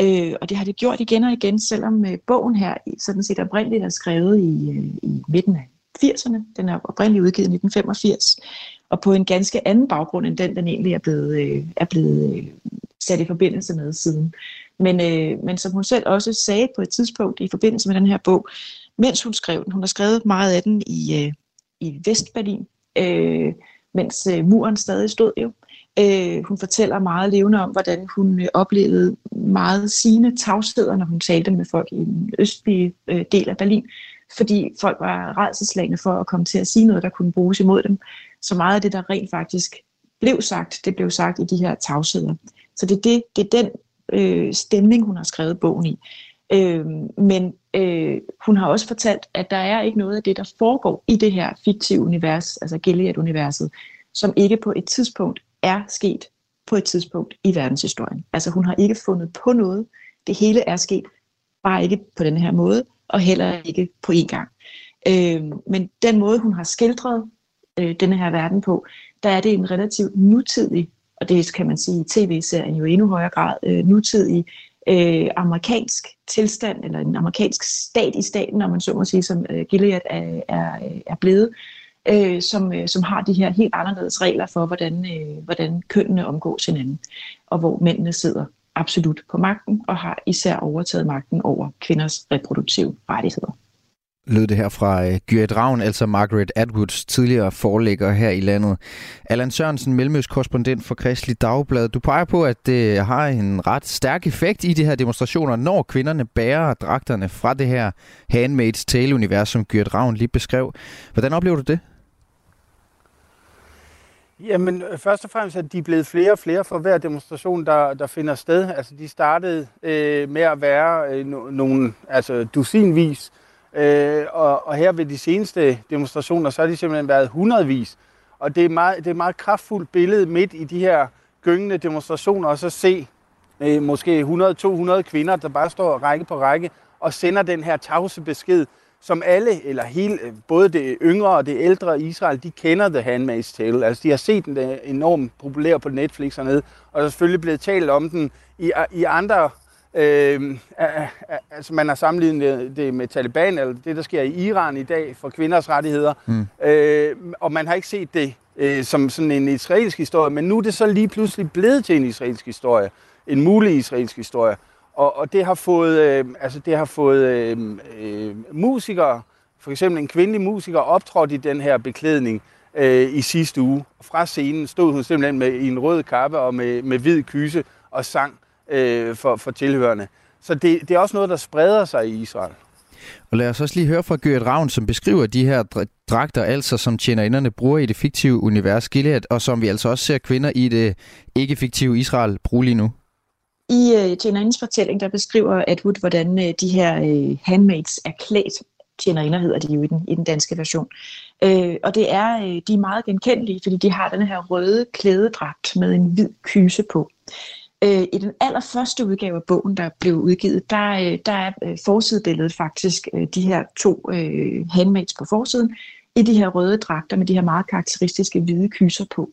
Øh, og det har det gjort igen og igen, selvom øh, bogen her sådan set oprindeligt er skrevet i, øh, i midten af 80'erne. Den er oprindeligt udgivet i 1985, og på en ganske anden baggrund end den, den egentlig er blevet, øh, er blevet øh, sat i forbindelse med siden. Men, øh, men som hun selv også sagde på et tidspunkt i forbindelse med den her bog, mens hun skrev den, hun har skrevet meget af den i, øh, i Vestberlin, øh, mens øh, muren stadig stod jo. Øh, hun fortæller meget levende om, hvordan hun øh, oplevede meget sine tavsheder, når hun talte med folk i den østlige øh, del af Berlin, fordi folk var redselslagende for at komme til at sige noget, der kunne bruges imod dem. Så meget af det, der rent faktisk blev sagt, det blev sagt i de her tavsheder. Så det er, det, det er den øh, stemning, hun har skrevet bogen i. Øh, men øh, hun har også fortalt, at der er ikke noget af det, der foregår i det her fiktive univers, altså Gilead-universet, som ikke på et tidspunkt er sket på et tidspunkt i verdenshistorien. Altså hun har ikke fundet på noget. Det hele er sket, bare ikke på den her måde, og heller ikke på én gang. Øh, men den måde, hun har skildret øh, denne her verden på, der er det en relativt nutidig, og det kan man sige i tv-serien jo i endnu højere grad, øh, nutidig øh, amerikansk tilstand, eller en amerikansk stat i staten, når man så må sige, som øh, Gilead er, er, er blevet, øh, som, øh, som har de her helt anderledes regler for, hvordan, øh, hvordan kønnene omgås hinanden, og hvor mændene sidder absolut på magten, og har især overtaget magten over kvinders reproduktive rettigheder lød det her fra øh, uh, Gyrit Ravn, altså Margaret Atwoods tidligere forlægger her i landet. Allan Sørensen, mellemøstkorrespondent for Kristelig Dagblad. Du peger på, at det har en ret stærk effekt i de her demonstrationer, når kvinderne bærer dragterne fra det her Handmaid's Tale-univers, som Gyrit Ravn lige beskrev. Hvordan oplever du det? Jamen, øh, først og fremmest at de er blevet flere og flere for hver demonstration, der, der finder sted. Altså, de startede øh, med at være øh, nogle, altså dusinvis, øh, Øh, og, og her ved de seneste demonstrationer, så har de simpelthen været hundredvis. Og det er, meget, det er et meget kraftfuldt billede midt i de her gyngende demonstrationer, og så se øh, måske 100-200 kvinder, der bare står række på række og sender den her tavse besked som alle, eller hele, øh, både det yngre og det ældre Israel, de kender The Handmaid's Tale. Altså, de har set den øh, enormt populær på Netflix hernede, og der er selvfølgelig blevet talt om den i, i andre... Øh, altså, man har sammenlignet det med Taliban, eller det, der sker i Iran i dag for kvinders rettigheder. Mm. Øh, og man har ikke set det øh, som sådan en israelsk historie, men nu er det så lige pludselig blevet til en israelsk historie. En mulig israelsk historie. Og, og det har fået, øh, altså det har fået øh, øh, musikere, for eksempel en kvindelig musiker, optrådt i den her beklædning øh, i sidste uge. Fra scenen stod hun simpelthen med, i en rød kappe og med, med hvid kyse og sang øh, for, for tilhørende. Så det, det er også noget, der spreder sig i Israel. Og lad os også lige høre fra Gørt Ravn, som beskriver de her dragter, altså som tjenerinderne bruger i det fiktive univers Gilead, og som vi altså også ser kvinder i det ikke-fiktive Israel bruge lige nu. I uh, Tjenerindens fortælling, der beskriver Atwood, hvordan uh, de her uh, handmaids er klædt tjenerinder hedder de jo i den, i den danske version. Øh, og det er, øh, de er meget genkendelige, fordi de har den her røde klædedragt med en hvid kyse på. Øh, I den allerførste udgave af bogen, der blev udgivet, der, øh, der er øh, forsidebilledet faktisk øh, de her to øh, handmaids på forsiden, i de her røde dragter med de her meget karakteristiske hvide kyser på.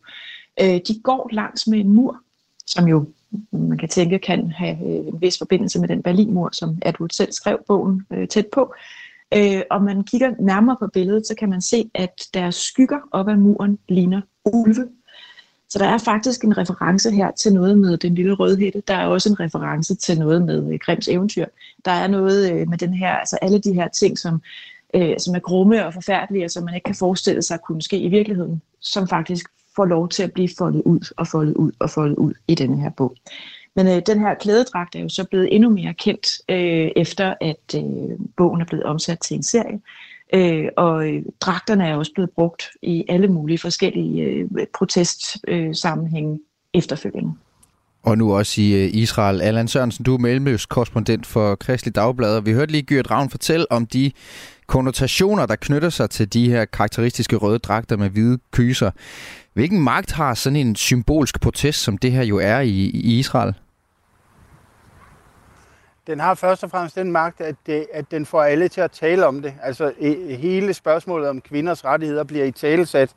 Øh, de går langs med en mur, som jo man kan tænke kan have øh, en vis forbindelse med den Berlinmur, som Edward selv skrev bogen øh, tæt på. Øh, og man kigger nærmere på billedet, så kan man se, at deres skygger op ad muren ligner ulve. Så der er faktisk en reference her til noget med den lille rødhætte. Der er også en reference til noget med øh, Grims eventyr. Der er noget øh, med den her, altså alle de her ting, som, øh, som er grumme og forfærdelige, og som man ikke kan forestille sig kunne ske i virkeligheden, som faktisk får lov til at blive foldet ud og foldet ud og foldet ud i denne her bog. Men øh, den her klædedragt er jo så blevet endnu mere kendt, øh, efter at øh, bogen er blevet omsat til en serie. Øh, og øh, dragterne er også blevet brugt i alle mulige forskellige øh, protestsammenhænge øh, efterfølgende. Og nu også i øh, Israel. Allan Sørensen, du er mellemøstkorrespondent for Kristelig Dagblad, og vi hørte lige Gyrt Ravn fortælle om de konnotationer, der knytter sig til de her karakteristiske røde dragter med hvide kyser. Hvilken magt har sådan en symbolsk protest, som det her jo er i, i Israel? Den har først og fremmest den magt, at, det, at den får alle til at tale om det. Altså hele spørgsmålet om kvinders rettigheder bliver i talesat.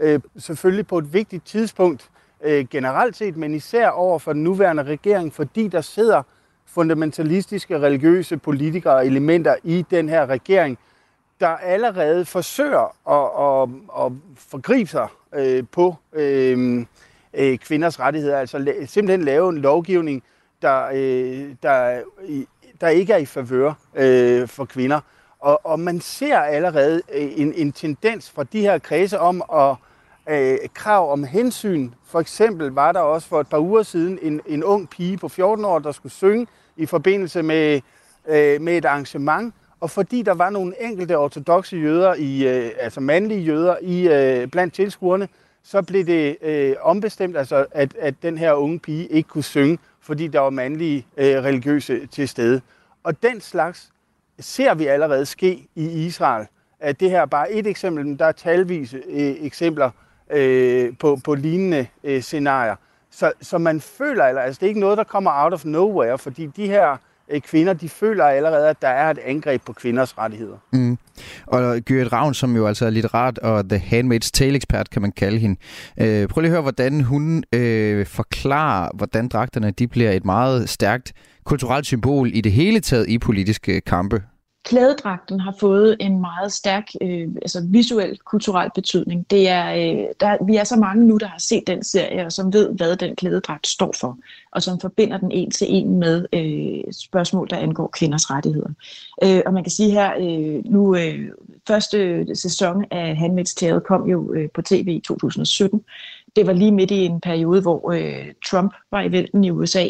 Øh, selvfølgelig på et vigtigt tidspunkt øh, generelt set, men især over for den nuværende regering, fordi der sidder fundamentalistiske religiøse politikere og elementer i den her regering, der allerede forsøger at, at, at forgribe sig øh, på øh, øh, kvinders rettigheder. Altså simpelthen lave en lovgivning, der, øh, der, der ikke er i favør øh, for kvinder. Og, og man ser allerede øh, en, en tendens fra de her kredse om at øh, krav om hensyn. For eksempel var der også for et par uger siden en, en ung pige på 14 år, der skulle synge i forbindelse med, øh, med et arrangement. Og fordi der var nogle enkelte ortodoxe jøder, i, øh, altså mandlige jøder, i øh, blandt tilskuerne, så blev det øh, ombestemt, altså at, at den her unge pige ikke kunne synge, fordi der var mandlige øh, religiøse til stede. Og den slags ser vi allerede ske i Israel. At det her er bare et eksempel, men der er talvise øh, eksempler øh, på, på lignende øh, scenarier. Så, så man føler, altså det er ikke noget, der kommer out of nowhere, fordi de her øh, Øh, kvinder, de føler allerede, at der er et angreb på kvinders rettigheder. Mm. Og Gyrit Ravn, som jo altså er litterat og The Handmaid's Tale-ekspert, kan man kalde hende. Øh, prøv lige at høre, hvordan hun øh, forklarer, hvordan dragterne de bliver et meget stærkt kulturelt symbol i det hele taget i politiske kampe. Klædedragten har fået en meget stærk øh, altså visuel, kulturel betydning. Det er, øh, der, vi er så mange nu, der har set den serie, og som ved, hvad den klædedragt står for, og som forbinder den en til en med øh, spørgsmål, der angår kvinders rettigheder. Øh, og man kan sige her, øh, nu øh, første sæson af Handmaid's Tale kom jo øh, på tv i 2017. Det var lige midt i en periode, hvor øh, Trump var i vælten i USA,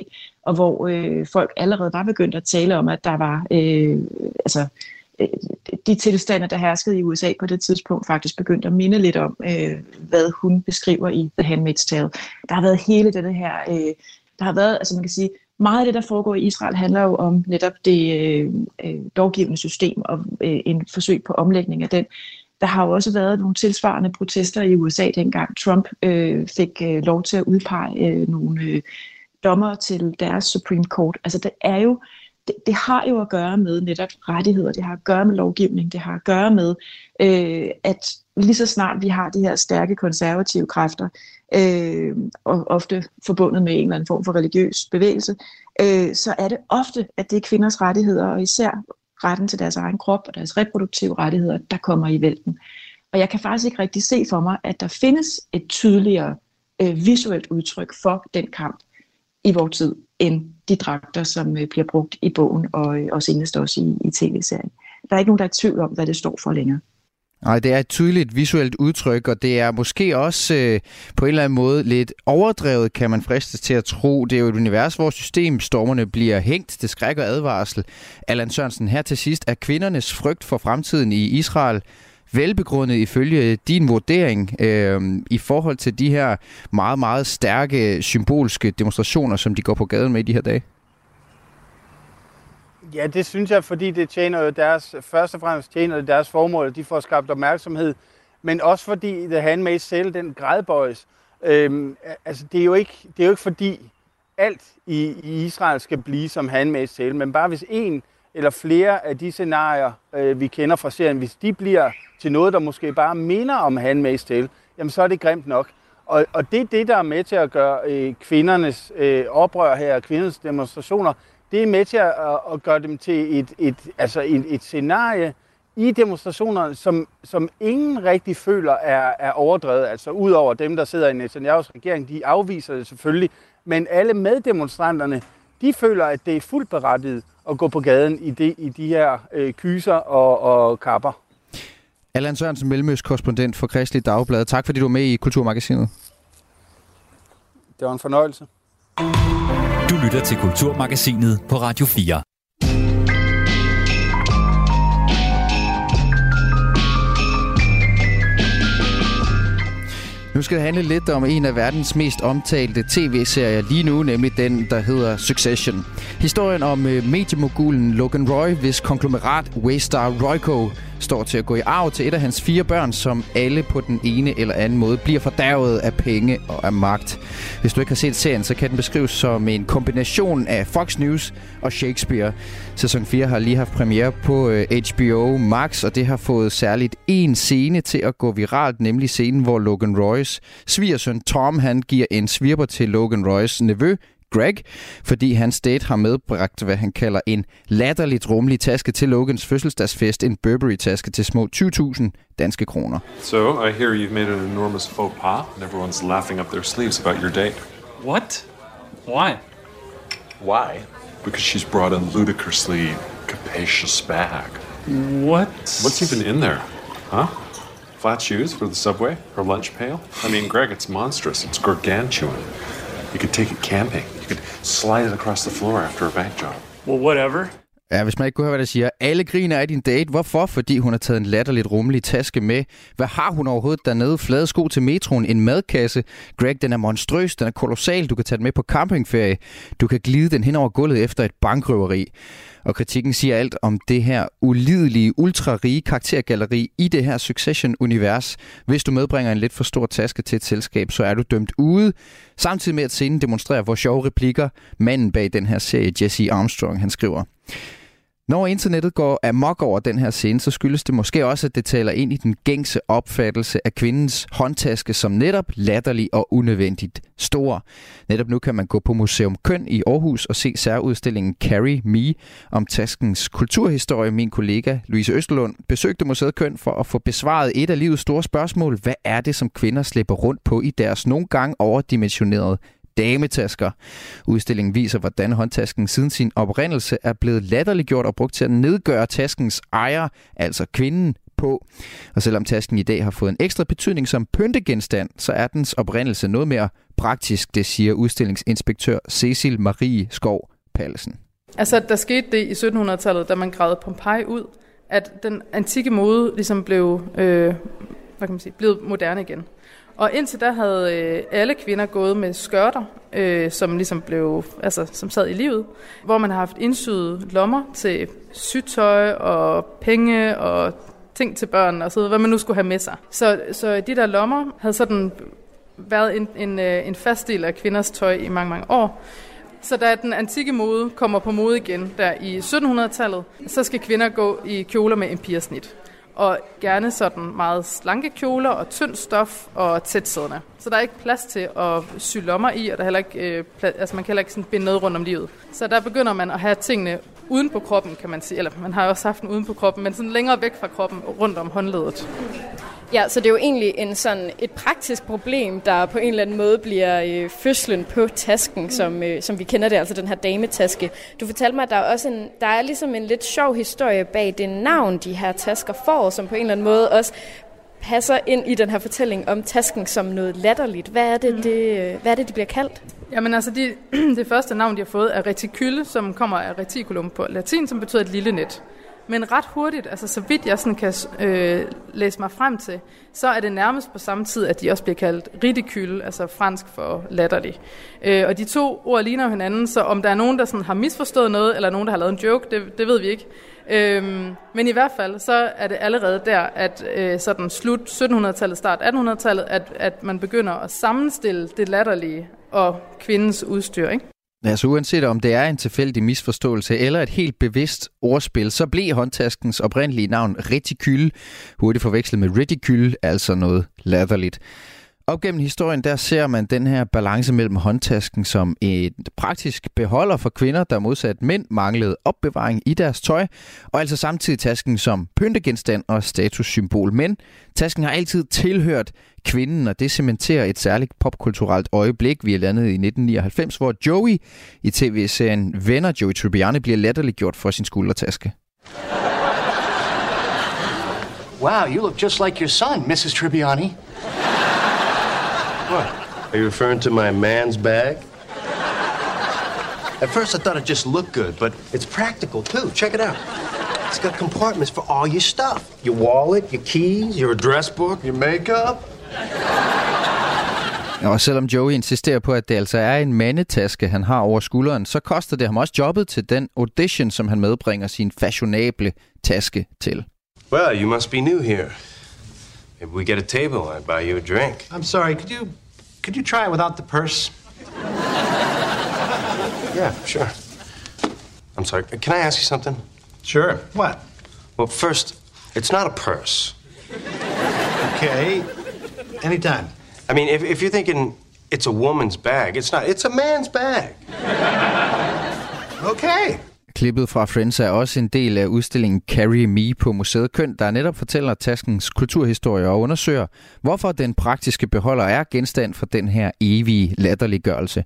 og hvor øh, folk allerede var begyndt at tale om, at der var øh, altså, øh, de tilstande, der herskede i USA på det tidspunkt, faktisk begyndte at minde lidt om, øh, hvad hun beskriver i The Handmaid's Tale. Der har været hele denne her, øh, der har været, altså man kan sige, meget af det, der foregår i Israel, handler jo om netop det øh, øh, lovgivende system og øh, en forsøg på omlægning af den. Der har jo også været nogle tilsvarende protester i USA, dengang Trump øh, fik øh, lov til at udpege øh, nogle øh, dommer til deres Supreme Court. Altså det er jo, det, det har jo at gøre med netop rettigheder, det har at gøre med lovgivning, det har at gøre med, øh, at lige så snart vi har de her stærke konservative kræfter, øh, og ofte forbundet med en eller anden form for religiøs bevægelse, øh, så er det ofte, at det er kvinders rettigheder, og især retten til deres egen krop og deres reproduktive rettigheder, der kommer i vælten. Og jeg kan faktisk ikke rigtig se for mig, at der findes et tydeligere øh, visuelt udtryk for den kamp i vores tid, end de dragter, som øh, bliver brugt i bogen og, øh, og senest også i, i tv-serien. Der er ikke nogen, der er i tvivl om, hvad det står for længere. Nej, det er et tydeligt visuelt udtryk, og det er måske også øh, på en eller anden måde lidt overdrevet, kan man fristes til at tro. Det er jo et univers, hvor systemstormerne bliver hængt til skræk og advarsel. Allan Sørensen, her til sidst, er kvindernes frygt for fremtiden i Israel velbegrundet ifølge din vurdering øh, i forhold til de her meget, meget stærke symbolske demonstrationer, som de går på gaden med i de her dage? Ja, det synes jeg, fordi det tjener jo deres, først og fremmest tjener det deres formål, at de får skabt opmærksomhed, men også fordi The Handmaid's Tale, den gradbøjes. Øhm, altså, det er, jo ikke, det er jo ikke fordi alt i, i Israel skal blive som Handmaid's Tale, men bare hvis en eller flere af de scenarier, øh, vi kender fra serien, hvis de bliver til noget, der måske bare minder om Handmaid's Tale, jamen så er det grimt nok. Og, og det er det, der er med til at gøre øh, kvindernes øh, oprør her, kvindernes demonstrationer, det er med til at, at gøre dem til et, et, altså et, et scenarie i demonstrationerne, som, som ingen rigtig føler er, er overdrevet. Altså udover dem, der sidder i Netanyahu's regering, de afviser det selvfølgelig. Men alle meddemonstranterne, de føler, at det er fuldt berettiget at gå på gaden i, det, i de her øh, kyser og, og kapper. Allan Sørensen, Mellemøst-korrespondent for Kristelig Dagblad. Tak fordi du var med i Kulturmagasinet. Det var en fornøjelse. Du lytter til Kulturmagasinet på Radio 4. Nu skal det handle lidt om en af verdens mest omtalte tv-serier lige nu, nemlig den, der hedder Succession. Historien om øh, mediemogulen Logan Roy, hvis konglomerat Waystar Royco står til at gå i arv til et af hans fire børn, som alle på den ene eller anden måde bliver fordærvet af penge og af magt. Hvis du ikke har set serien, så kan den beskrives som en kombination af Fox News og Shakespeare. Sæson 4 har lige haft premiere på øh, HBO Max, og det har fået særligt en scene til at gå viralt, nemlig scenen, hvor Logan Roys svigersøn Tom han giver en svirper til Logan Roys nevø, Greg, fordi hans date har medbragt, hvad han kalder en latterligt rummelig taske til Logans fødselsdagsfest, en Burberry-taske til små 20.000 danske kroner. So, I hear you've made an enormous faux pas, and everyone's laughing up their sleeves about your date. What? Why? Why? Because she's brought a ludicrously capacious bag. What? What's even in there? Huh? Flat shoes for the subway? Her lunch pail? I mean, Greg, it's monstrous. It's gargantuan. You could take it camping. Could slide it across the floor after a bank job. Well, whatever. Ja, hvis man ikke kunne høre, hvad der siger. Alle griner af din date. Hvorfor? Fordi hun har taget en latterligt rummelig taske med. Hvad har hun overhovedet dernede? Flade sko til metroen, en madkasse. Greg, den er monstrøs, den er kolossal. Du kan tage den med på campingferie. Du kan glide den hen over gulvet efter et bankrøveri. Og kritikken siger alt om det her ulidelige, ultra-rige karaktergalleri i det her Succession-univers. Hvis du medbringer en lidt for stor taske til et selskab, så er du dømt ude. Samtidig med at scenen demonstrerer, hvor sjove replikker manden bag den her serie, Jesse Armstrong, han skriver. Når internettet går amok over den her scene, så skyldes det måske også, at det taler ind i den gængse opfattelse af kvindens håndtaske som netop latterlig og unødvendigt stor. Netop nu kan man gå på Museum Køn i Aarhus og se særudstillingen Carry Me om taskens kulturhistorie. Min kollega Louise Østerlund besøgte Museet Køn for at få besvaret et af livets store spørgsmål. Hvad er det, som kvinder slipper rundt på i deres nogle gange overdimensionerede dametasker. Udstillingen viser, hvordan håndtasken siden sin oprindelse er blevet latterliggjort og brugt til at nedgøre taskens ejer, altså kvinden, på. Og selvom tasken i dag har fået en ekstra betydning som pyntegenstand, så er dens oprindelse noget mere praktisk, det siger udstillingsinspektør Cecil Marie Skov Pallesen. Altså, der skete det i 1700-tallet, da man gravede Pompeji ud, at den antikke mode ligesom blev, øh, hvad kan man sige, blev moderne igen. Og indtil da havde øh, alle kvinder gået med skørter, øh, som ligesom blev, altså som sad i livet, hvor man har haft indsyet lommer til sygtøj og penge og ting til børn og så hvad man nu skulle have med sig. Så, så de der lommer havde sådan været en, en, øh, en fast del af kvinders tøj i mange, mange år. Så da den antikke mode kommer på mode igen, der i 1700-tallet, så skal kvinder gå i kjoler med empiresnit og gerne sådan meget slanke kjoler og tynd stof og tætsiddende. Så der er ikke plads til at sy lommer i, og der er heller ikke, øh, plads, altså man kan heller ikke sådan binde noget rundt om livet. Så der begynder man at have tingene uden på kroppen, kan man sige. Eller man har jo også haft den uden på kroppen, men sådan længere væk fra kroppen, rundt om håndledet. Ja, så det er jo egentlig en sådan et praktisk problem, der på en eller anden måde bliver øh, fødslen på tasken, mm. som, øh, som vi kender det, altså den her dametaske. Du fortalte mig, at der er også en, der er ligesom en lidt sjov historie bag det navn, de her tasker får, som på en eller anden måde også passer ind i den her fortælling om tasken som noget latterligt. Hvad er det, mm. det, øh, hvad er det de bliver kaldt? Jamen altså, de, det første navn, de har fået, er reticule, som kommer af reticulum på latin, som betyder et lille net. Men ret hurtigt, altså så vidt jeg sådan kan øh, læse mig frem til, så er det nærmest på samme tid, at de også bliver kaldt ridicule, altså fransk for latterlig. Øh, og de to ord ligner jo hinanden, så om der er nogen, der sådan har misforstået noget, eller nogen, der har lavet en joke, det, det ved vi ikke. Øhm, men i hvert fald, så er det allerede der, at øh, sådan slut 1700-tallet, start 1800-tallet, at, at man begynder at sammenstille det latterlige og kvindens udstyr. Ikke? Altså uanset om det er en tilfældig misforståelse eller et helt bevidst ordspil, så blev håndtaskens oprindelige navn reticule, hurtigt forvekslet med ridicule, altså noget latterligt. Op gennem historien, der ser man den her balance mellem håndtasken som et praktisk beholder for kvinder, der modsat mænd manglede opbevaring i deres tøj, og altså samtidig tasken som pyntegenstand og statussymbol. Men tasken har altid tilhørt kvinden, og det cementerer et særligt popkulturelt øjeblik. Vi er landet i 1999, hvor Joey i tv-serien Venner Joey Tribbiani bliver latterliggjort for sin skuldertaske. Wow, you look just like your son, Mrs. Tribbiani. What? Are you referring to my man's bag? At first, I thought it just looked good, but it's practical too. Check it out. It's got compartments for all your stuff your wallet, your keys, your address book, your makeup. Og selvom Joey insisterer på, at det altså er en mandetaske, han har over skulderen, så koster det ham også jobbet til den audition, som han medbringer sin fashionable taske til. Well, you must be new here. If we get a table, I'd buy you a drink. I'm sorry, could you could you try it without the purse? Yeah, sure. I'm sorry. Can I ask you something? Sure. What? Well, first, it's not a purse. Okay. Anytime. I mean, if, if you're thinking it's a woman's bag, it's not. It's a man's bag. Okay. Klippet fra Friends er også en del af udstillingen Carry Me på Museet Køn, der netop fortæller taskens kulturhistorie og undersøger, hvorfor den praktiske beholder er genstand for den her evige latterliggørelse.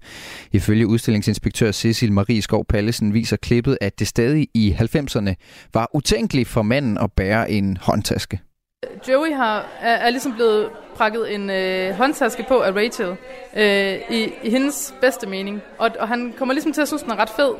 Ifølge udstillingsinspektør Cecil Marie Skov Pallesen viser klippet, at det stadig i 90'erne var utænkeligt for manden at bære en håndtaske. Joey har, er, er ligesom blevet prakket en øh, håndtaske på af Rachel øh, i, i hendes bedste mening. Og, og han kommer ligesom til at synes, den er ret fed,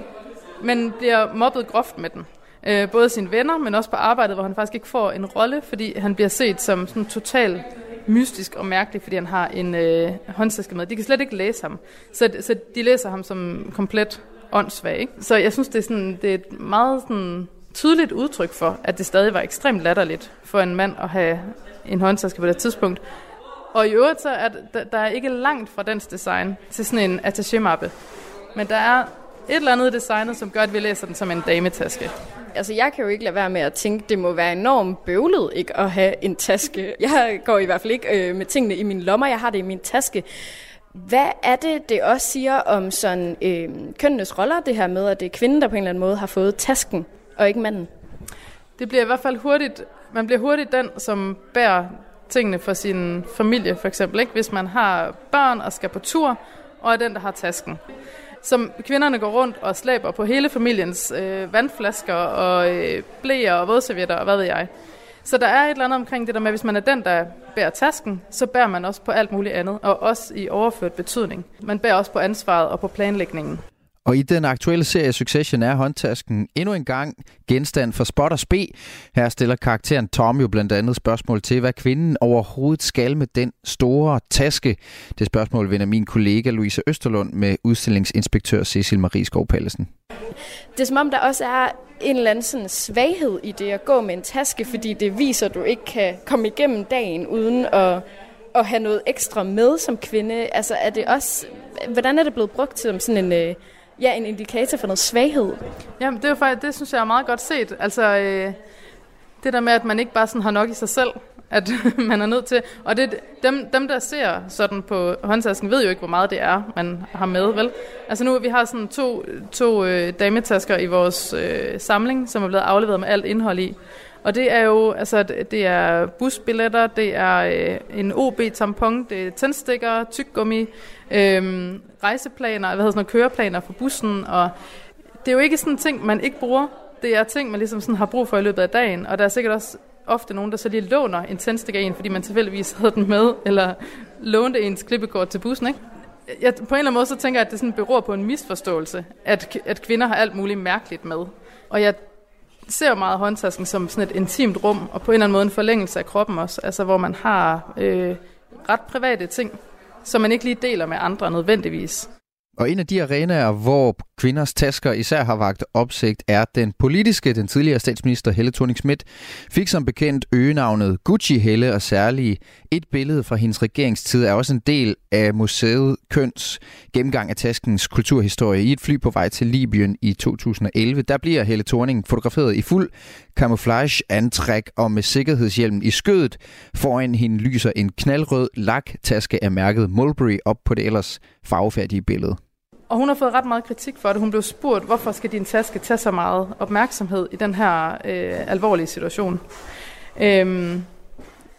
men bliver mobbet groft med den. Øh, både sine venner, men også på arbejdet, hvor han faktisk ikke får en rolle, fordi han bliver set som sådan total mystisk og mærkelig, fordi han har en øh, håndtaske med. De kan slet ikke læse ham, så, så de læser ham som komplet åndssvag. Ikke? Så jeg synes, det er, sådan, det er et meget sådan, tydeligt udtryk for, at det stadig var ekstremt latterligt for en mand at have en håndtaske på det tidspunkt. Og i øvrigt så er der, der er ikke langt fra dens design til sådan en attaché-mappe. Men der er et eller andet designet, som gør, at vi læser den som en dametaske. Altså, jeg kan jo ikke lade være med at tænke, det må være enormt bøvlet ikke at have en taske. Jeg går i hvert fald ikke øh, med tingene i min lommer, jeg har det i min taske. Hvad er det, det også siger om sådan øh, kønnenes roller, det her med, at det er kvinden, der på en eller anden måde har fået tasken, og ikke manden? Det bliver i hvert fald hurtigt, man bliver hurtigt den, som bærer tingene for sin familie, for eksempel. Ikke? Hvis man har børn og skal på tur, og er den, der har tasken som kvinderne går rundt og slæber på hele familiens øh, vandflasker og øh, blæer og vådservietter og hvad ved jeg. Så der er et eller andet omkring det der med, at hvis man er den, der bærer tasken, så bærer man også på alt muligt andet, og også i overført betydning. Man bærer også på ansvaret og på planlægningen. Og i den aktuelle serie Succession er håndtasken endnu en gang genstand for spot og spe. Her stiller karakteren Tom jo blandt andet spørgsmål til, hvad kvinden overhovedet skal med den store taske. Det spørgsmål vender min kollega Louise Østerlund med udstillingsinspektør Cecil Marie Skov Pallesen. Det er som om, der også er en eller anden sådan svaghed i det at gå med en taske, fordi det viser, at du ikke kan komme igennem dagen uden at, at have noget ekstra med som kvinde. Altså er det også, hvordan er det blevet brugt som sådan en øh, ja, en indikator for noget svaghed. Jamen, det, er faktisk, det synes jeg er meget godt set. Altså, øh, det der med, at man ikke bare sådan har nok i sig selv, at man er nødt til... Og det, dem, dem, der ser sådan på håndtasken, ved jo ikke, hvor meget det er, man har med, vel? Altså nu, vi har sådan to, to øh, dametasker i vores øh, samling, som er blevet afleveret med alt indhold i. Og det er jo, altså, det er busbilletter, det er øh, en OB-tampon, det er tændstikker, tyggegummi, øh, rejseplaner, hvad hedder sådan noget, køreplaner for bussen, og det er jo ikke sådan ting, man ikke bruger. Det er ting, man ligesom sådan har brug for i løbet af dagen, og der er sikkert også ofte nogen, der så lige låner en tændstikker en, fordi man tilfældigvis havde den med, eller lånte ens klippekort til bussen, ikke? Jeg, på en eller anden måde så tænker jeg, at det sådan beror på en misforståelse, at, at kvinder har alt muligt mærkeligt med. Og jeg ser meget håndtasken som sådan et intimt rum, og på en eller anden måde en forlængelse af kroppen også, altså hvor man har øh, ret private ting, som man ikke lige deler med andre nødvendigvis. Og en af de arenaer, hvor kvinders tasker især har vagt opsigt, er den politiske. Den tidligere statsminister Helle thorning Schmidt fik som bekendt øgenavnet Gucci Helle, og særligt et billede fra hendes regeringstid er også en del af museet Køns gennemgang af taskens kulturhistorie. I et fly på vej til Libyen i 2011, der bliver Helle Thorning fotograferet i fuld camouflage-antræk og med sikkerhedshjelmen i skødet. Foran hende lyser en knaldrød laktaske af mærket Mulberry op på det ellers farvefærdige billede. Og hun har fået ret meget kritik for det. Hun blev spurgt, hvorfor skal din taske tage så meget opmærksomhed i den her øh, alvorlige situation? Øhm,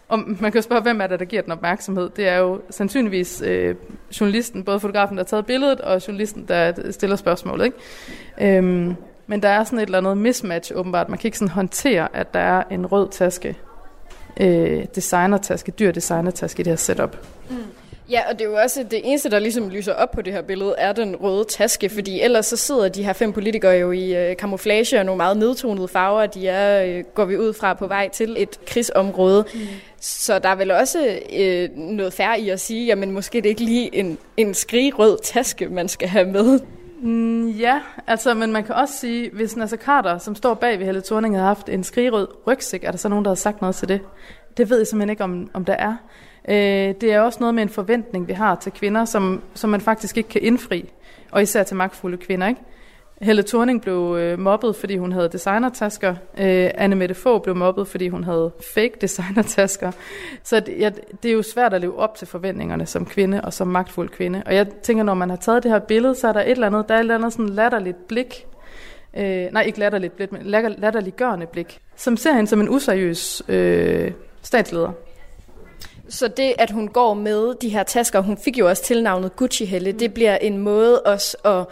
og man kan jo spørge, hvem er det, der giver den opmærksomhed? Det er jo sandsynligvis øh, journalisten, både fotografen, der har taget billedet, og journalisten, der stiller spørgsmålet. Ikke? Øhm, men der er sådan et eller andet mismatch åbenbart. Man kan ikke sådan håndtere, at der er en rød taske, øh, designertaske, dyr designertaske i det her setup. Mm. Ja, og det er jo også det eneste, der ligesom lyser op på det her billede, er den røde taske, fordi ellers så sidder de her fem politikere jo i øh, camouflage og nogle meget nedtonede farver. De er, øh, går vi ud fra, på vej til et krigsområde. Mm. Så der er vel også øh, noget færre i at sige, jamen måske det er ikke lige en, en skrigrød taske, man skal have med. Mm, ja, altså, men man kan også sige, hvis Nasser Carter, som står bag ved Helle Thorning, havde haft en skrigrød rygsæk, er der så nogen, der har sagt noget til det? Det ved jeg simpelthen ikke, om, om der er. Øh, det er også noget med en forventning, vi har til kvinder, som, som man faktisk ikke kan indfri, og især til magtfulde kvinder. Ikke? Helle Thorning blev øh, mobbet, fordi hun havde designertasker. Øh, Anne Mette Fogh blev mobbet, fordi hun havde fake designertasker. Så det, ja, det er jo svært at leve op til forventningerne som kvinde og som magtfuld kvinde. Og jeg tænker, når man har taget det her billede, så er der et eller andet, der er et eller andet sådan latterligt blik. Øh, nej, ikke latterligt blik, men latterliggørende blik, som ser hende som en useriøs øh, statsleder. Så det, at hun går med de her tasker, hun fik jo også tilnavnet Gucci Helle, det bliver en måde også at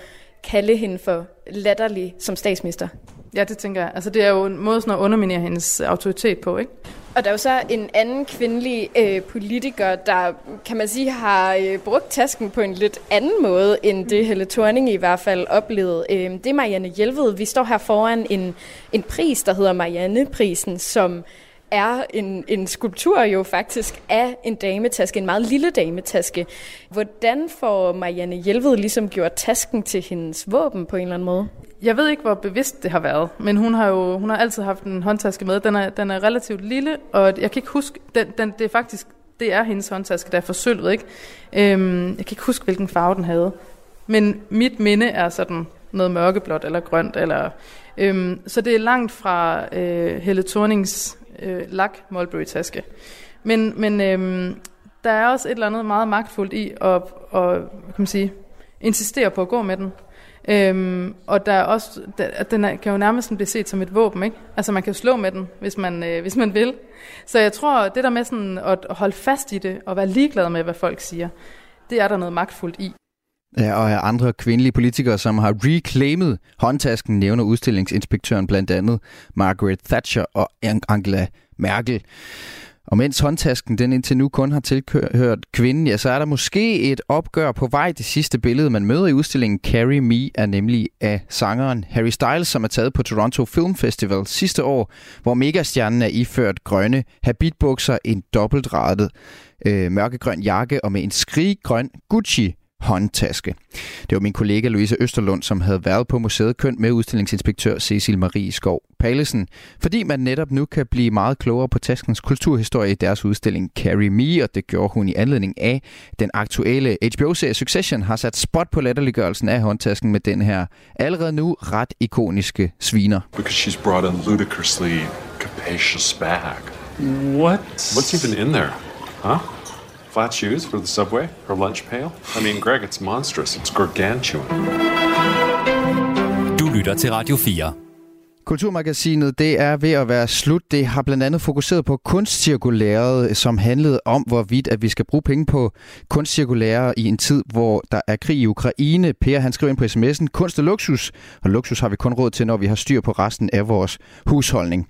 kalde hende for latterlig som statsminister. Ja, det tænker jeg. Altså, det er jo en måde sådan at underminere hendes autoritet på, ikke? Og der er jo så en anden kvindelig øh, politiker, der, kan man sige, har øh, brugt tasken på en lidt anden måde, end det Helle Thorning i hvert fald oplevede. Øh, det er Marianne Hjelved. Vi står her foran en, en pris, der hedder Marianne-prisen, som er en, en skulptur jo faktisk af en dametaske, en meget lille dametaske. Hvordan får Marianne Hjelved ligesom gjort tasken til hendes våben på en eller anden måde? Jeg ved ikke, hvor bevidst det har været, men hun har jo hun har altid haft en håndtaske med. Den er, den er relativt lille, og jeg kan ikke huske, den, den, det er faktisk det er hendes håndtaske, der er forsølvet. Ikke? Øhm, jeg kan ikke huske, hvilken farve den havde. Men mit minde er sådan noget mørkeblåt eller grønt. Eller, øhm, så det er langt fra øh, Helle Thornings øh, lak Mulberry-taske. Men, men øh, der er også et eller andet meget magtfuldt i at, at kan man sige, insistere på at gå med den. Øhm, og der er også, der, den er, kan jo nærmest blive set som et våben, ikke? Altså man kan slå med den, hvis man, øh, hvis man vil. Så jeg tror, det der med sådan at holde fast i det, og være ligeglad med, hvad folk siger, det er der noget magtfuldt i. Ja, og andre kvindelige politikere, som har reclaimet håndtasken, nævner udstillingsinspektøren blandt andet Margaret Thatcher og Angela Merkel. Og mens håndtasken den indtil nu kun har tilhørt kvinden, ja, så er der måske et opgør på vej. Det sidste billede, man møder i udstillingen Carry Me, er nemlig af sangeren Harry Styles, som er taget på Toronto Film Festival sidste år, hvor megastjernen er iført grønne habitbukser, en dobbeltrettet øh, mørkegrøn jakke og med en skriggrøn Gucci håndtaske. Det var min kollega Louise Østerlund, som havde været på museet kønt med udstillingsinspektør Cecil Marie Skov Palesen, fordi man netop nu kan blive meget klogere på taskens kulturhistorie i deres udstilling Carry Me, og det gjorde hun i anledning af den aktuelle HBO-serie Succession har sat spot på latterliggørelsen af håndtasken med den her allerede nu ret ikoniske sviner. Because she's brought a ludicrously capacious bag. What? What's even in there? Huh? Flat shoes for the subway? Her lunch pail? I mean, Greg, it's monstrous. It's gargantuan. Du lytter til Radio 4. Kulturmagasinet det er ved at være slut. Det har blandt andet fokuseret på kunstcirkulæret, som handlede om, hvorvidt at vi skal bruge penge på kunstcirkulære i en tid, hvor der er krig i Ukraine. Per han skriver ind på sms'en, kunst og luksus, og luksus har vi kun råd til, når vi har styr på resten af vores husholdning.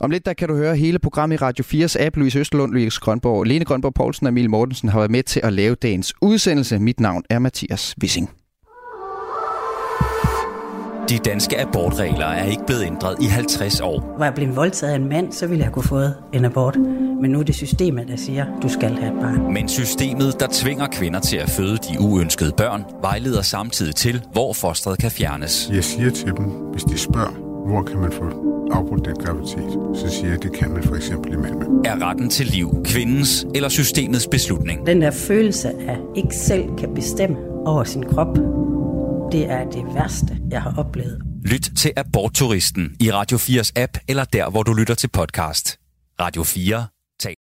Om lidt der kan du høre hele programmet i Radio 4's app. Louise Østerlund, Louise Grønborg, Lene Grønborg Poulsen og Emil Mortensen har været med til at lave dagens udsendelse. Mit navn er Mathias Wissing. De danske abortregler er ikke blevet ændret i 50 år. Var jeg blevet voldtaget af en mand, så ville jeg kunne fået en abort. Men nu er det systemet, der siger, du skal have et barn. Men systemet, der tvinger kvinder til at føde de uønskede børn, vejleder samtidig til, hvor fostret kan fjernes. Jeg siger til dem, hvis de spørger, hvor kan man få afbrudt den graviditet, så siger jeg, at det kan man for eksempel i Malmø. Er retten til liv kvindens eller systemets beslutning? Den der følelse af ikke selv kan bestemme over sin krop, det er det værste, jeg har oplevet. Lyt til Abortturisten i Radio 4's app eller der, hvor du lytter til podcast. Radio 4